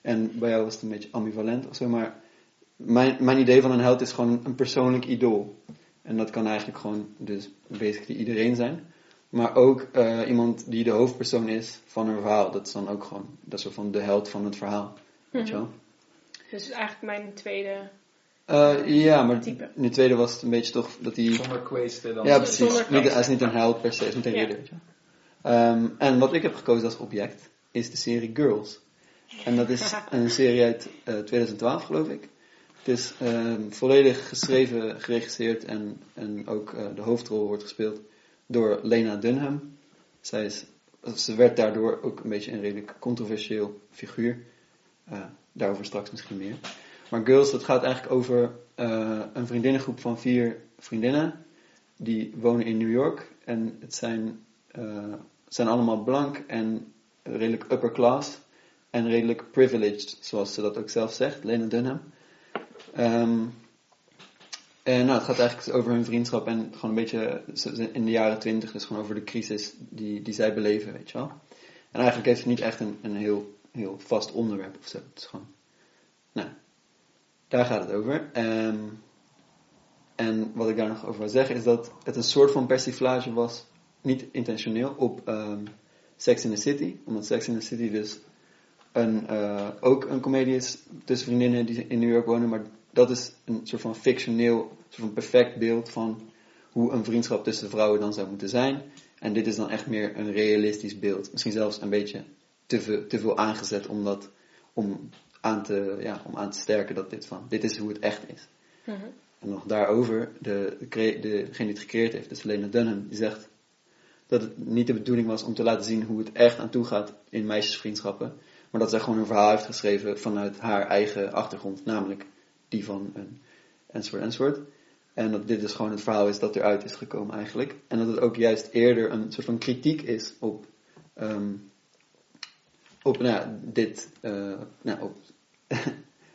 En bij jou was het een beetje ambivalent of zo. Maar mijn, mijn idee van een held is gewoon een persoonlijk idool. En dat kan eigenlijk gewoon dus basically iedereen zijn. Maar ook eh, iemand die de hoofdpersoon is van een verhaal. Dat is dan ook gewoon, dat is soort van de held van het verhaal. Weet je wel? Dus eigenlijk mijn tweede Eh, ja, maar Type. de tweede was het een beetje toch dat hij... Zonder dan. Ja, precies. Zonder Niet, kwestie. hij is niet een held per se, hij is niet een Ja. ridder. Ehm, en wat ik heb gekozen als object is de serie Girls. En dat is een serie uit eh, 2012, geloof ik. Het is ehm, volledig geschreven, geregisseerd en, en ook eh, de hoofdrol wordt gespeeld door Lena Dunham. Zij is, ze werd daardoor ook een beetje een redelijk controversieel figuur. Eh, daarover straks misschien meer. Maar Girls, dat gaat eigenlijk over eh, een vriendinnengroep van vier vriendinnen. Die wonen in New York. En het zijn, eh, zijn allemaal blank en redelijk upper class. En redelijk privileged, zoals ze dat ook zelf zegt, Lena Dunham. Ehm, en nou, het gaat eigenlijk over hun vriendschap en gewoon een beetje in de jaren twintig, dus gewoon over de crisis die, die zij beleven, weet je wel. En eigenlijk heeft het niet echt een, een heel, heel vast onderwerp of zo. Het is gewoon, nou, daar gaat het over. Ehm, en wat ik daar nog over wil zeggen is dat het een soort van persiflage was, niet intentioneel, op ehm, Sex in the City. Omdat Sex in the City dus een, eh, ook een comedie is tussen vriendinnen die in New York wonen. Maar dat is een soort van fictioneel, soort van perfect beeld van hoe een vriendschap tussen vrouwen dan zou moeten zijn. En dit is dan echt meer een realistisch beeld. Misschien zelfs een beetje te veel, te veel aangezet om, dat, om, aan te, ja, om aan te sterken dat dit van, dit is hoe het echt is. Mhm. En nog daarover, de, de, degene die het gecreëerd heeft, dus Lena Dunham, die zegt dat het niet de bedoeling was om te laten zien hoe het echt aan toe gaat in meisjesvriendschappen. Maar dat zij gewoon een verhaal heeft geschreven vanuit haar eigen achtergrond, namelijk die van een enzovoort enzovoort. En dat dit dus gewoon het verhaal is dat eruit is gekomen eigenlijk. En dat het ook juist eerder een soort van kritiek is op, ehm, op nou ja, dit, eh, nou, op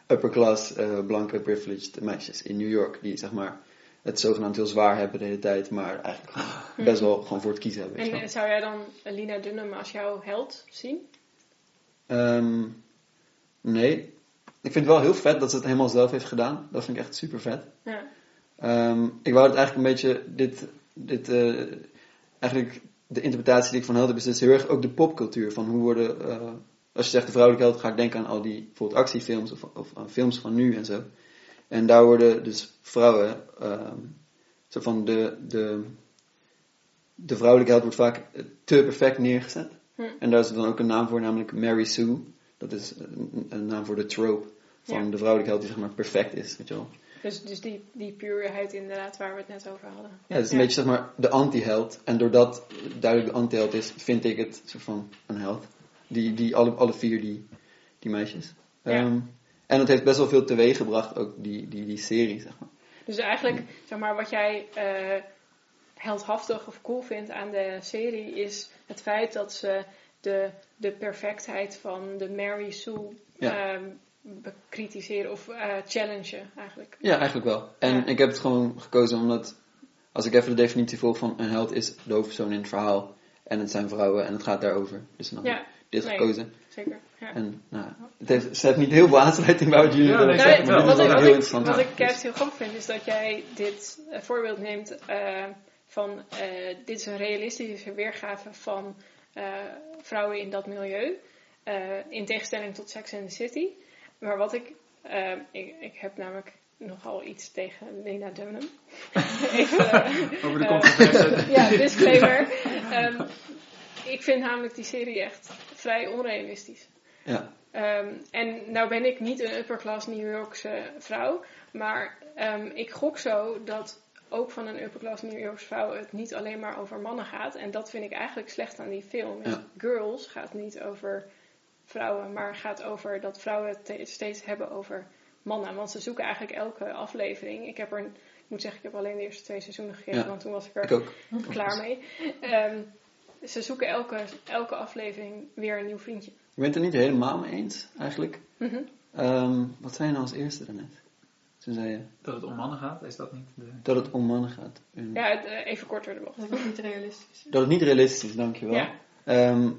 upper class, eh, blanke, privileged meisjes in New York. Die zeg maar het zogenaamd heel zwaar hebben de hele tijd, maar eigenlijk gewoon best wel gewoon voor het kiezen hebben. En eh, zou jij dan Lina Dunham als jouw held zien? Ehm, nee. Ik vind het wel heel vet dat ze het helemaal zelf heeft gedaan. Dat vind ik echt super vet. Ja. Ehm, ik wou het eigenlijk een beetje, dit, dit eh, eigenlijk de interpretatie die ik van held heb, is heel erg ook de popcultuur. Van hoe worden, eh, als je zegt de vrouwelijke held, ga ik denken aan al die bijvoorbeeld actiefilms of, of aan films van nu en zo. En daar worden dus vrouwen, ehm, zo van de, de, de vrouwelijke held wordt vaak te perfect neergezet. Hm. En daar is dan ook een naam voor, namelijk Mary Sue. Dat is een, een naam voor de trope van Ja. de vrouwelijke held die zeg maar perfect is, weet je wel. Dus, dus die, die puurheid inderdaad waar we het net over hadden. Ja, het is een Ja. beetje zeg maar de anti-held. En doordat het duidelijk de anti-held is, vind ik het soort van een held. Die, die alle, alle vier die, die meisjes. Ja. Ehm, en het heeft best wel veel teweeg gebracht, ook die, die, die serie, zeg maar. Dus eigenlijk, zeg maar, wat jij eh, heldhaftig of cool vindt aan de serie is het feit dat ze de, de perfectheid van de Mary Sue Ja. ehm, bekritiseren of eh challengen eigenlijk. Ja, eigenlijk wel. En Ja. ik heb het gewoon gekozen omdat, als ik even de definitie volg van een held is de hoofdpersoon in het verhaal. En het zijn vrouwen en het gaat daarover. Dus dan Ja, dit nee. gekozen. zeker. Ja. En nou, het heeft, ze heeft niet heel veel aansluiting bij wat jullie Ja, willen nee, zeggen, zeker maar wel. dit is wat, wel ik, heel interessant. wat ik juist heel grappig vind is dat jij dit eh, voorbeeld neemt eh, van eh, dit is een realistische weergave van eh, vrouwen in dat milieu. eh, in tegenstelling tot Sex and the City. Maar wat ik, ik, ik heb namelijk nogal iets tegen Lena Dunham. Even, Over de controverse. ja, disclaimer. Ehm, ik vind namelijk die serie echt vrij onrealistisch. Ja. Ehm, en nou ben ik niet een upperclass New Yorkse vrouw, maar ehm, ik gok zo dat ook van een upperclass New Yorkse vrouw het niet alleen maar over mannen gaat. En dat vind ik eigenlijk slecht aan die film. Dus. Girls gaat niet over vrouwen, maar gaat over dat vrouwen het te- steeds hebben over mannen. Want ze zoeken eigenlijk elke aflevering. Ik heb er, een- ik moet zeggen, ik heb alleen de eerste twee seizoenen gekeken, Ja. want toen was ik er Ik ook. klaar mee. Ehm, ze zoeken elke, elke aflevering weer een nieuw vriendje. Ik ben het er niet helemaal mee eens, eigenlijk. Mhm. Ehm, wat zei je nou als eerste daarnet? Toen zei je Dat het om mannen gaat, is dat niet de... dat het om mannen gaat. En Ja, het, eh, even korter de bocht. Dat is niet realistisch. Dat het niet realistisch is, dankjewel. Ja. Ehm,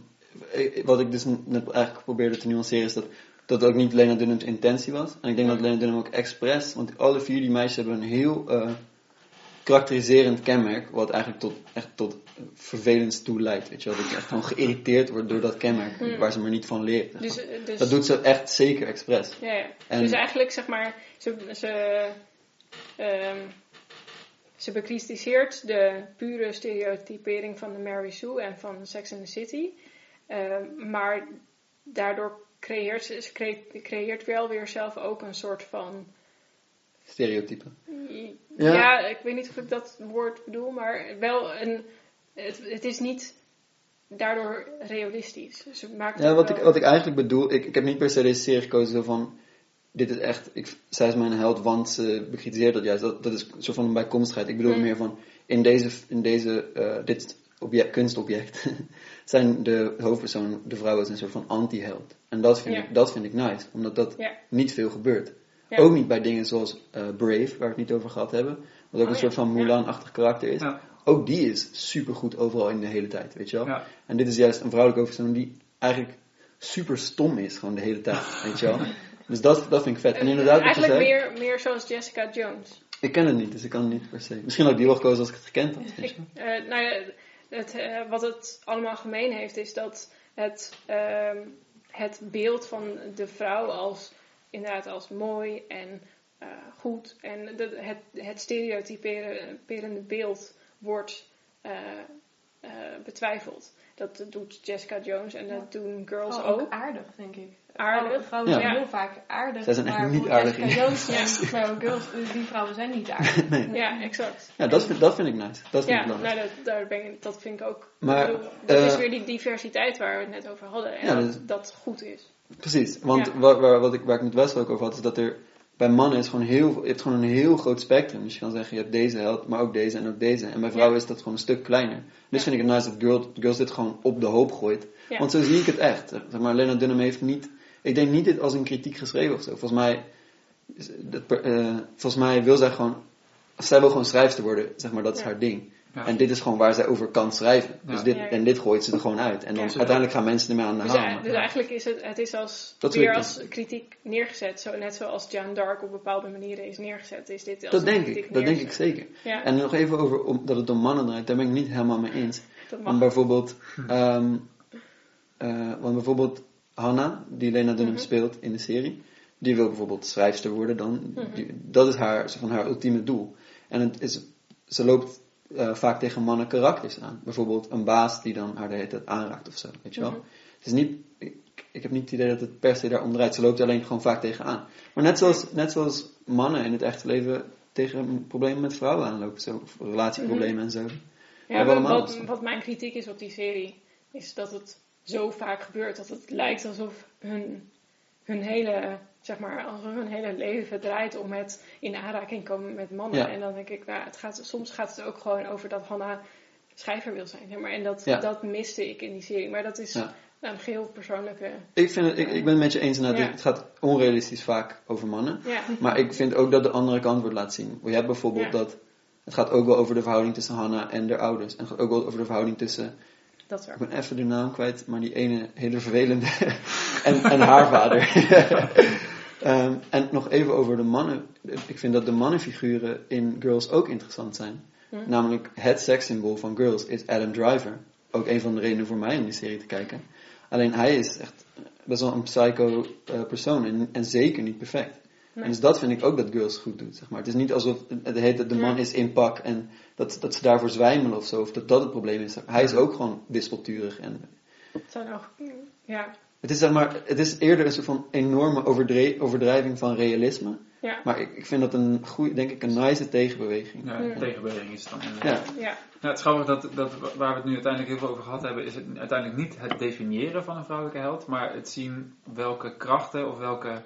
wat ik dus net eigenlijk probeerde te nuanceren is dat dat ook niet Lena Dunham's intentie was. En ik denk dat Lena Dunham ook expres, want alle vier die meisjes hebben een heel, eh, karakteriserend kenmerk, wat eigenlijk tot, echt tot vervelends toe leidt. Weet je wel? Dat je echt gewoon geïrriteerd wordt door dat kenmerk, Mm. waar ze maar niet van leert. Dus, eh, dus, Dat doet ze echt zeker expres. ja, ja. En- dus eigenlijk zeg maar, ze, ze, ehm, ze bekritiseert de pure stereotypering van de Mary Sue en van Sex and the City. Ehm, maar daardoor creëert ze, ze cre- creëert wel weer zelf ook een soort van Stereotype. Ja. Ja. ik weet niet of ik dat woord bedoel, maar wel een. Het, het is niet daardoor realistisch. Ze maakt Ja, wat wel- ik, wat ik eigenlijk bedoel, ik, ik heb niet per se deze serie gekozen zo van, dit is echt, ik, zij is mijn held, want ze bekritiseert dat juist. Dat, dat is een soort van een bijkomstigheid. Ik bedoel Mm. meer van, in deze, in deze eh, dit object, kunstobject, zijn de hoofdpersoon, de vrouw is een soort van anti-held. En dat vind, Ja. ik, dat vind ik nice, omdat dat Ja. niet veel gebeurt. Ja. Ook niet bij dingen zoals eh, Brave, waar we het niet over gehad hebben. Wat ook Oh een ja, soort van. Mulan-achtig karakter is. Ook die is supergoed overal in de hele tijd, weet je wel. En dit is juist een vrouwelijke hoofdpersoon die eigenlijk super stom is, gewoon de hele tijd, weet je wel. Dus dat, dat vind ik vet. En inderdaad, Eigenlijk zei, meer, meer zoals Jessica Jones. ik ken het niet, dus ik kan het niet per se. Misschien had ik die wel gekozen als ik het gekend had. Ik, eh, nou ja, het, eh, wat het allemaal gemeen heeft, is dat het, ehm, het beeld van de vrouw als inderdaad als mooi en eh, goed en de, het, het stereotyperende beeld wordt eh, eh, betwijfeld. Dat doet Jessica Jones en dat doen girls Vooral ook. ook aardig, denk ik. Aardig. Vrouwen, vrouwen Ja. zijn heel vaak aardig. Zij zijn echt maar niet aardig Jessica in- Jones girls, die vrouwen zijn niet aardig. Nee. Ja, exact. Ja, dat vind, dat vind ik nice. Dat vind Ja, ik belangrijk. nou, dat, daar ben ik, dat vind ik ook. Maar, bedoel, dat is weer die diversiteit waar we het net over hadden. En Ja, dat, dat goed is. Precies, want Ja. waar, waar, wat ik, waar ik met Wessel ook over had, is dat er bij mannen is gewoon heel, je hebt gewoon een heel groot spectrum. Dus je kan zeggen, je hebt deze held, maar ook deze en ook deze. En bij vrouwen is dat gewoon een stuk kleiner. Dus Ja. vind ik het nice dat girls, girls dit gewoon op de hoop gooit. Ja. Want zo zie ik het echt. Zeg maar, Lena Dunham heeft niet, ik denk niet dit als een kritiek geschreven of zo. Volgens mij, dat eh, volgens mij wil zij gewoon, zij wil gewoon schrijfster worden, zeg maar, dat is haar ding. Ja. En dit is gewoon waar zij over kan schrijven. Dus Ja. dit. En dit gooit ze er gewoon uit. En dan Ja. uiteindelijk gaan mensen ermee aan de Dus, haal. eh, dus eigenlijk is het, het is als, Dat weer als kritiek neergezet. Zo, net zoals Jeanne d'Arc op bepaalde manieren is neergezet. Is dit als Dat denk ik, dat denk ik zeker. Ja, En nog even over om, dat het om mannen draait, daar ben ik niet helemaal mee eens. Want bijvoorbeeld, ehm, eh, want bijvoorbeeld Hannah, die Lena Dunham Mhm. speelt in de serie, die wil bijvoorbeeld schrijfster worden dan. Mhm. Die- dat is haar, zo van haar ultieme doel. En het is, ze loopt eh, vaak tegen mannen karakters aan. Bijvoorbeeld een baas die dan haar de hele tijd aanraakt of zo, weet je wel. Mhm. Het is niet, ik, ik heb niet het idee dat het per se daarom draait. Ze loopt er alleen gewoon vaak tegenaan. Maar net zoals, net zoals mannen in het echte leven tegen problemen met vrouwen aanlopen. Zo, of relatieproblemen en zo. Ja, wat. wat mijn kritiek is op die serie, is dat het zo vaak gebeurt dat het lijkt alsof hun, hun hele, zeg maar, hun hele leven draait om het in aanraking komen met mannen. Ja. En dan denk ik, nou, het gaat, soms gaat het ook gewoon over dat Hanna schrijver wil zijn, zeg maar. En dat, Ja. dat miste ik in die serie. Maar dat is Ja. een geheel persoonlijke, Ik, vind het, ik, ik ben het met je eens. Het gaat onrealistisch vaak over mannen. Maar ik vind ook dat de andere kant wordt laten zien. Je hebt bijvoorbeeld dat... Het gaat ook wel over de verhouding tussen Hannah en haar ouders. En het gaat ook wel over de verhouding tussen... Dat. Ik ben even de naam kwijt, maar die ene hele vervelende... en, en haar vader. Ehm, en nog even over de mannen. Ik vind dat de mannenfiguren in Girls ook interessant zijn. Hm. Namelijk het sekssymbool van Girls is Adam Driver. Ook een van de redenen voor mij om die serie te kijken. Alleen hij is echt best wel een psycho eh, persoon en, en zeker niet perfect. Nee. En dus dat vind ik ook dat Girls goed doet. Zeg maar. Het is niet alsof het heet dat de man Ja. is in pak en dat, dat ze daarvoor zwijmelen of zo. Of dat dat het probleem is. Hij is ook gewoon wispelturig. En Het zijn ook, ja, het is zeg maar, het is eerder een soort van enorme overdre- overdrijving van realisme. ja, Maar ik, ik vind dat een goede, denk ik, een nice tegenbeweging. Ja, Ja. tegenbeweging is het dan. Ja. ja. Ja, het is grappig dat, dat waar we het nu uiteindelijk heel veel over gehad hebben, is het uiteindelijk niet het definiëren van een vrouwelijke held, maar het zien welke krachten of welke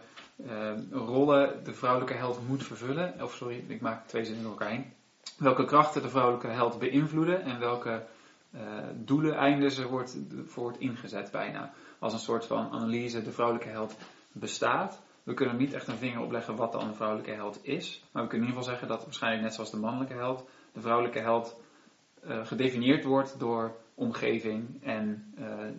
eh, rollen de vrouwelijke held moet vervullen. Of sorry, ik maak twee zinnen door elkaar heen. Welke krachten de vrouwelijke held beïnvloeden en welke eh, doelen, eindigen ze wordt, voor wordt ingezet bijna. Als een soort van analyse, de vrouwelijke held bestaat. We kunnen niet echt een vinger opleggen wat dan een vrouwelijke held is. Maar we kunnen in ieder geval zeggen dat waarschijnlijk net zoals de mannelijke held, de vrouwelijke held eh, gedefinieerd wordt door omgeving en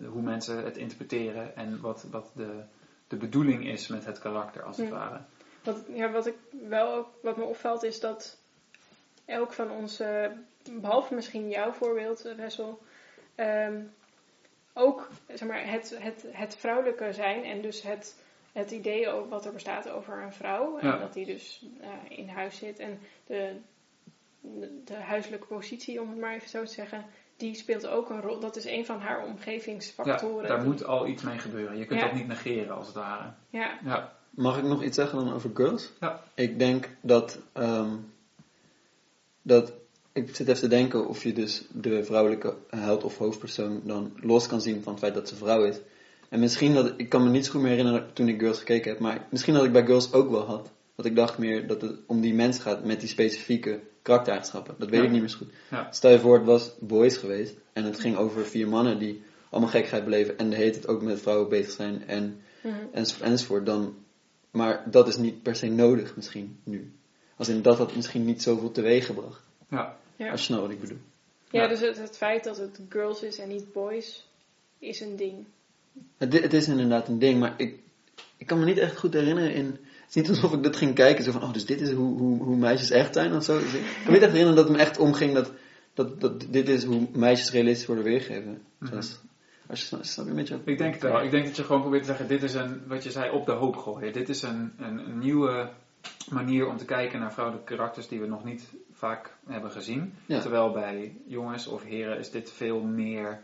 hoe mensen het interpreteren en wat, wat de, de bedoeling is met het karakter als het ware. Wat, ja, wat ik wel ook, wat me opvalt is dat elk van ons, eh, behalve misschien jouw voorbeeld, Wessel, ehm, ook zeg maar, het, het, het vrouwelijke zijn en dus het, het idee ook wat er bestaat over een vrouw. Ja. En dat die dus eh, in huis zit en de, de, de huiselijke positie, om het maar even zo te zeggen, die speelt ook een rol. Dat is een van haar Ja, omgevingsfactoren. daar moet al iets mee gebeuren. Je kunt Ja. dat niet negeren als het ware. Ja, Ja, Mag ik nog iets zeggen dan over girls? Ja. Ik denk dat, ehm, dat, ik zit even te denken of je dus de vrouwelijke held of hoofdpersoon dan los kan zien van het feit dat ze vrouw is. En misschien dat, ik kan me niet zo goed meer herinneren toen ik Girls gekeken heb, maar misschien dat ik bij Girls ook wel had. Dat ik dacht meer dat het om die mens gaat met die specifieke karaktereigenschappen. Dat weet Ja. ik niet meer zo goed. Ja. Stel je voor, het was Boys geweest en het ging over vier mannen die allemaal gekheid beleven en de heet het ook met vrouwen bezig zijn en Mhm. enzovoort, enzovoort. Dan, maar dat is niet per se nodig misschien nu. Als in dat had misschien niet zoveel teweeg gebracht. ja. ja. Als je snapt wat ik bedoel. ja Ja. dus het, het feit dat het girls is en niet boys, is een ding. Het, het is inderdaad een ding, maar ik, ik kan me niet echt goed herinneren in... Het is niet alsof ik dat ging kijken, zo van, oh, dus dit is hoe, hoe, hoe meisjes echt zijn of zo. Dus ik kan me niet echt herinneren dat het me echt omging dat, dat, dat dit is hoe meisjes realistisch worden weergegeven. Mhm. Zoals, als je snap, snap je een beetje... Ik denk het wel. Ik denk dat je gewoon probeert te zeggen, dit is een, wat je zei, op de hoop gooien. Dit is een, een, een nieuwe manier om te kijken naar vrouwelijke karakters die we nog niet vaak hebben gezien. Ja. Terwijl bij jongens of heren is dit veel meer...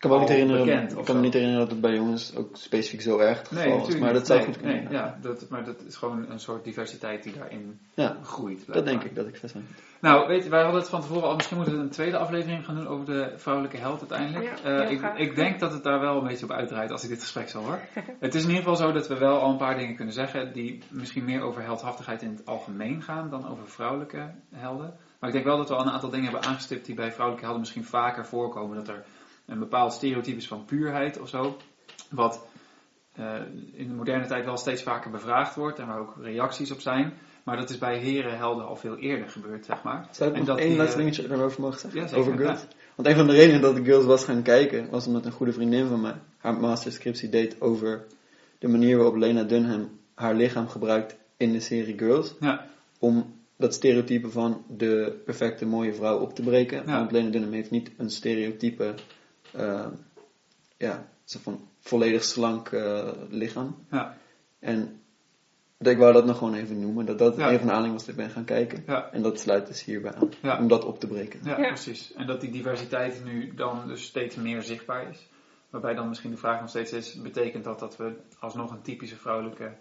Ik kan me niet herinneren, bekend ik kan me niet herinneren dat het bij jongens ook specifiek zo erg het geval was. natuurlijk Maar dat zou nee, goed kunnen. nee, ja, dat, maar dat is gewoon een soort diversiteit die daarin Ja, groeit. dat denk ik dat ik vet vind. Nou, weet je, wij hadden het van tevoren al, misschien moeten we een tweede aflevering gaan doen over de vrouwelijke held uiteindelijk. Ja, Eh, ik, ik denk dat het daar wel een beetje op uitdraait als ik dit gesprek zo hoor. het is in ieder geval zo dat we wel al een paar dingen kunnen zeggen die misschien meer over heldhaftigheid in het algemeen gaan dan over vrouwelijke helden. Maar ik denk wel dat we al een aantal dingen hebben aangestipt die bij vrouwelijke helden misschien vaker voorkomen. Dat er een bepaald stereotype van puurheid of zo. Wat eh, in de moderne tijd wel steeds vaker bevraagd wordt en waar ook reacties op zijn. Maar dat is bij herenhelden al veel eerder gebeurd, zeg maar. Zou ik En nog dat één laatste eh, dingetje daarover mogen zeggen? Ja, over Girls. Want een van de redenen dat ik Girls was gaan kijken, was omdat een goede vriendin van mij haar masterscriptie deed over de manier waarop Lena Dunham haar lichaam gebruikt in de serie Girls. Ja, Om dat stereotype van de perfecte mooie vrouw op te breken. Want Lena Dunham heeft niet een stereotype, eh, ja, zo van volledig slank eh, lichaam. ja, En ik wou dat nog gewoon even noemen, dat dat Ja. een van de aanleidingen was dat ik ben gaan kijken. ja. En dat sluit dus hierbij aan, Ja. om dat op te breken. Ja, Ja. precies. En dat die diversiteit nu dan dus steeds meer zichtbaar is. Waarbij dan misschien de vraag nog steeds is, betekent dat dat we alsnog een typische vrouwelijke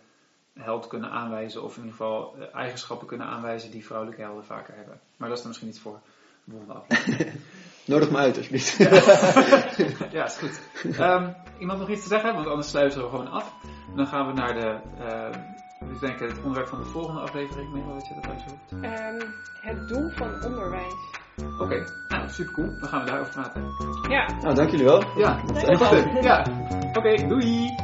held kunnen aanwijzen, of in ieder geval eh, eigenschappen kunnen aanwijzen die vrouwelijke helden vaker hebben. Maar dat is dan misschien iets voor de volgende aflevering. Nodig me uit alsjeblieft. ja, is goed. Ehm, iemand nog iets te zeggen? Want anders sluiten we gewoon af. Dan gaan we naar de, uh, ik denk het onderwerp van de volgende aflevering. Meenel dat je dat. Ehm, het doel van onderwijs. Oké, nou super cool. Dan gaan we daarover praten. Ja, nou, dank jullie wel. Ja, Dat was heel echt- goed. Ja, oké, doei!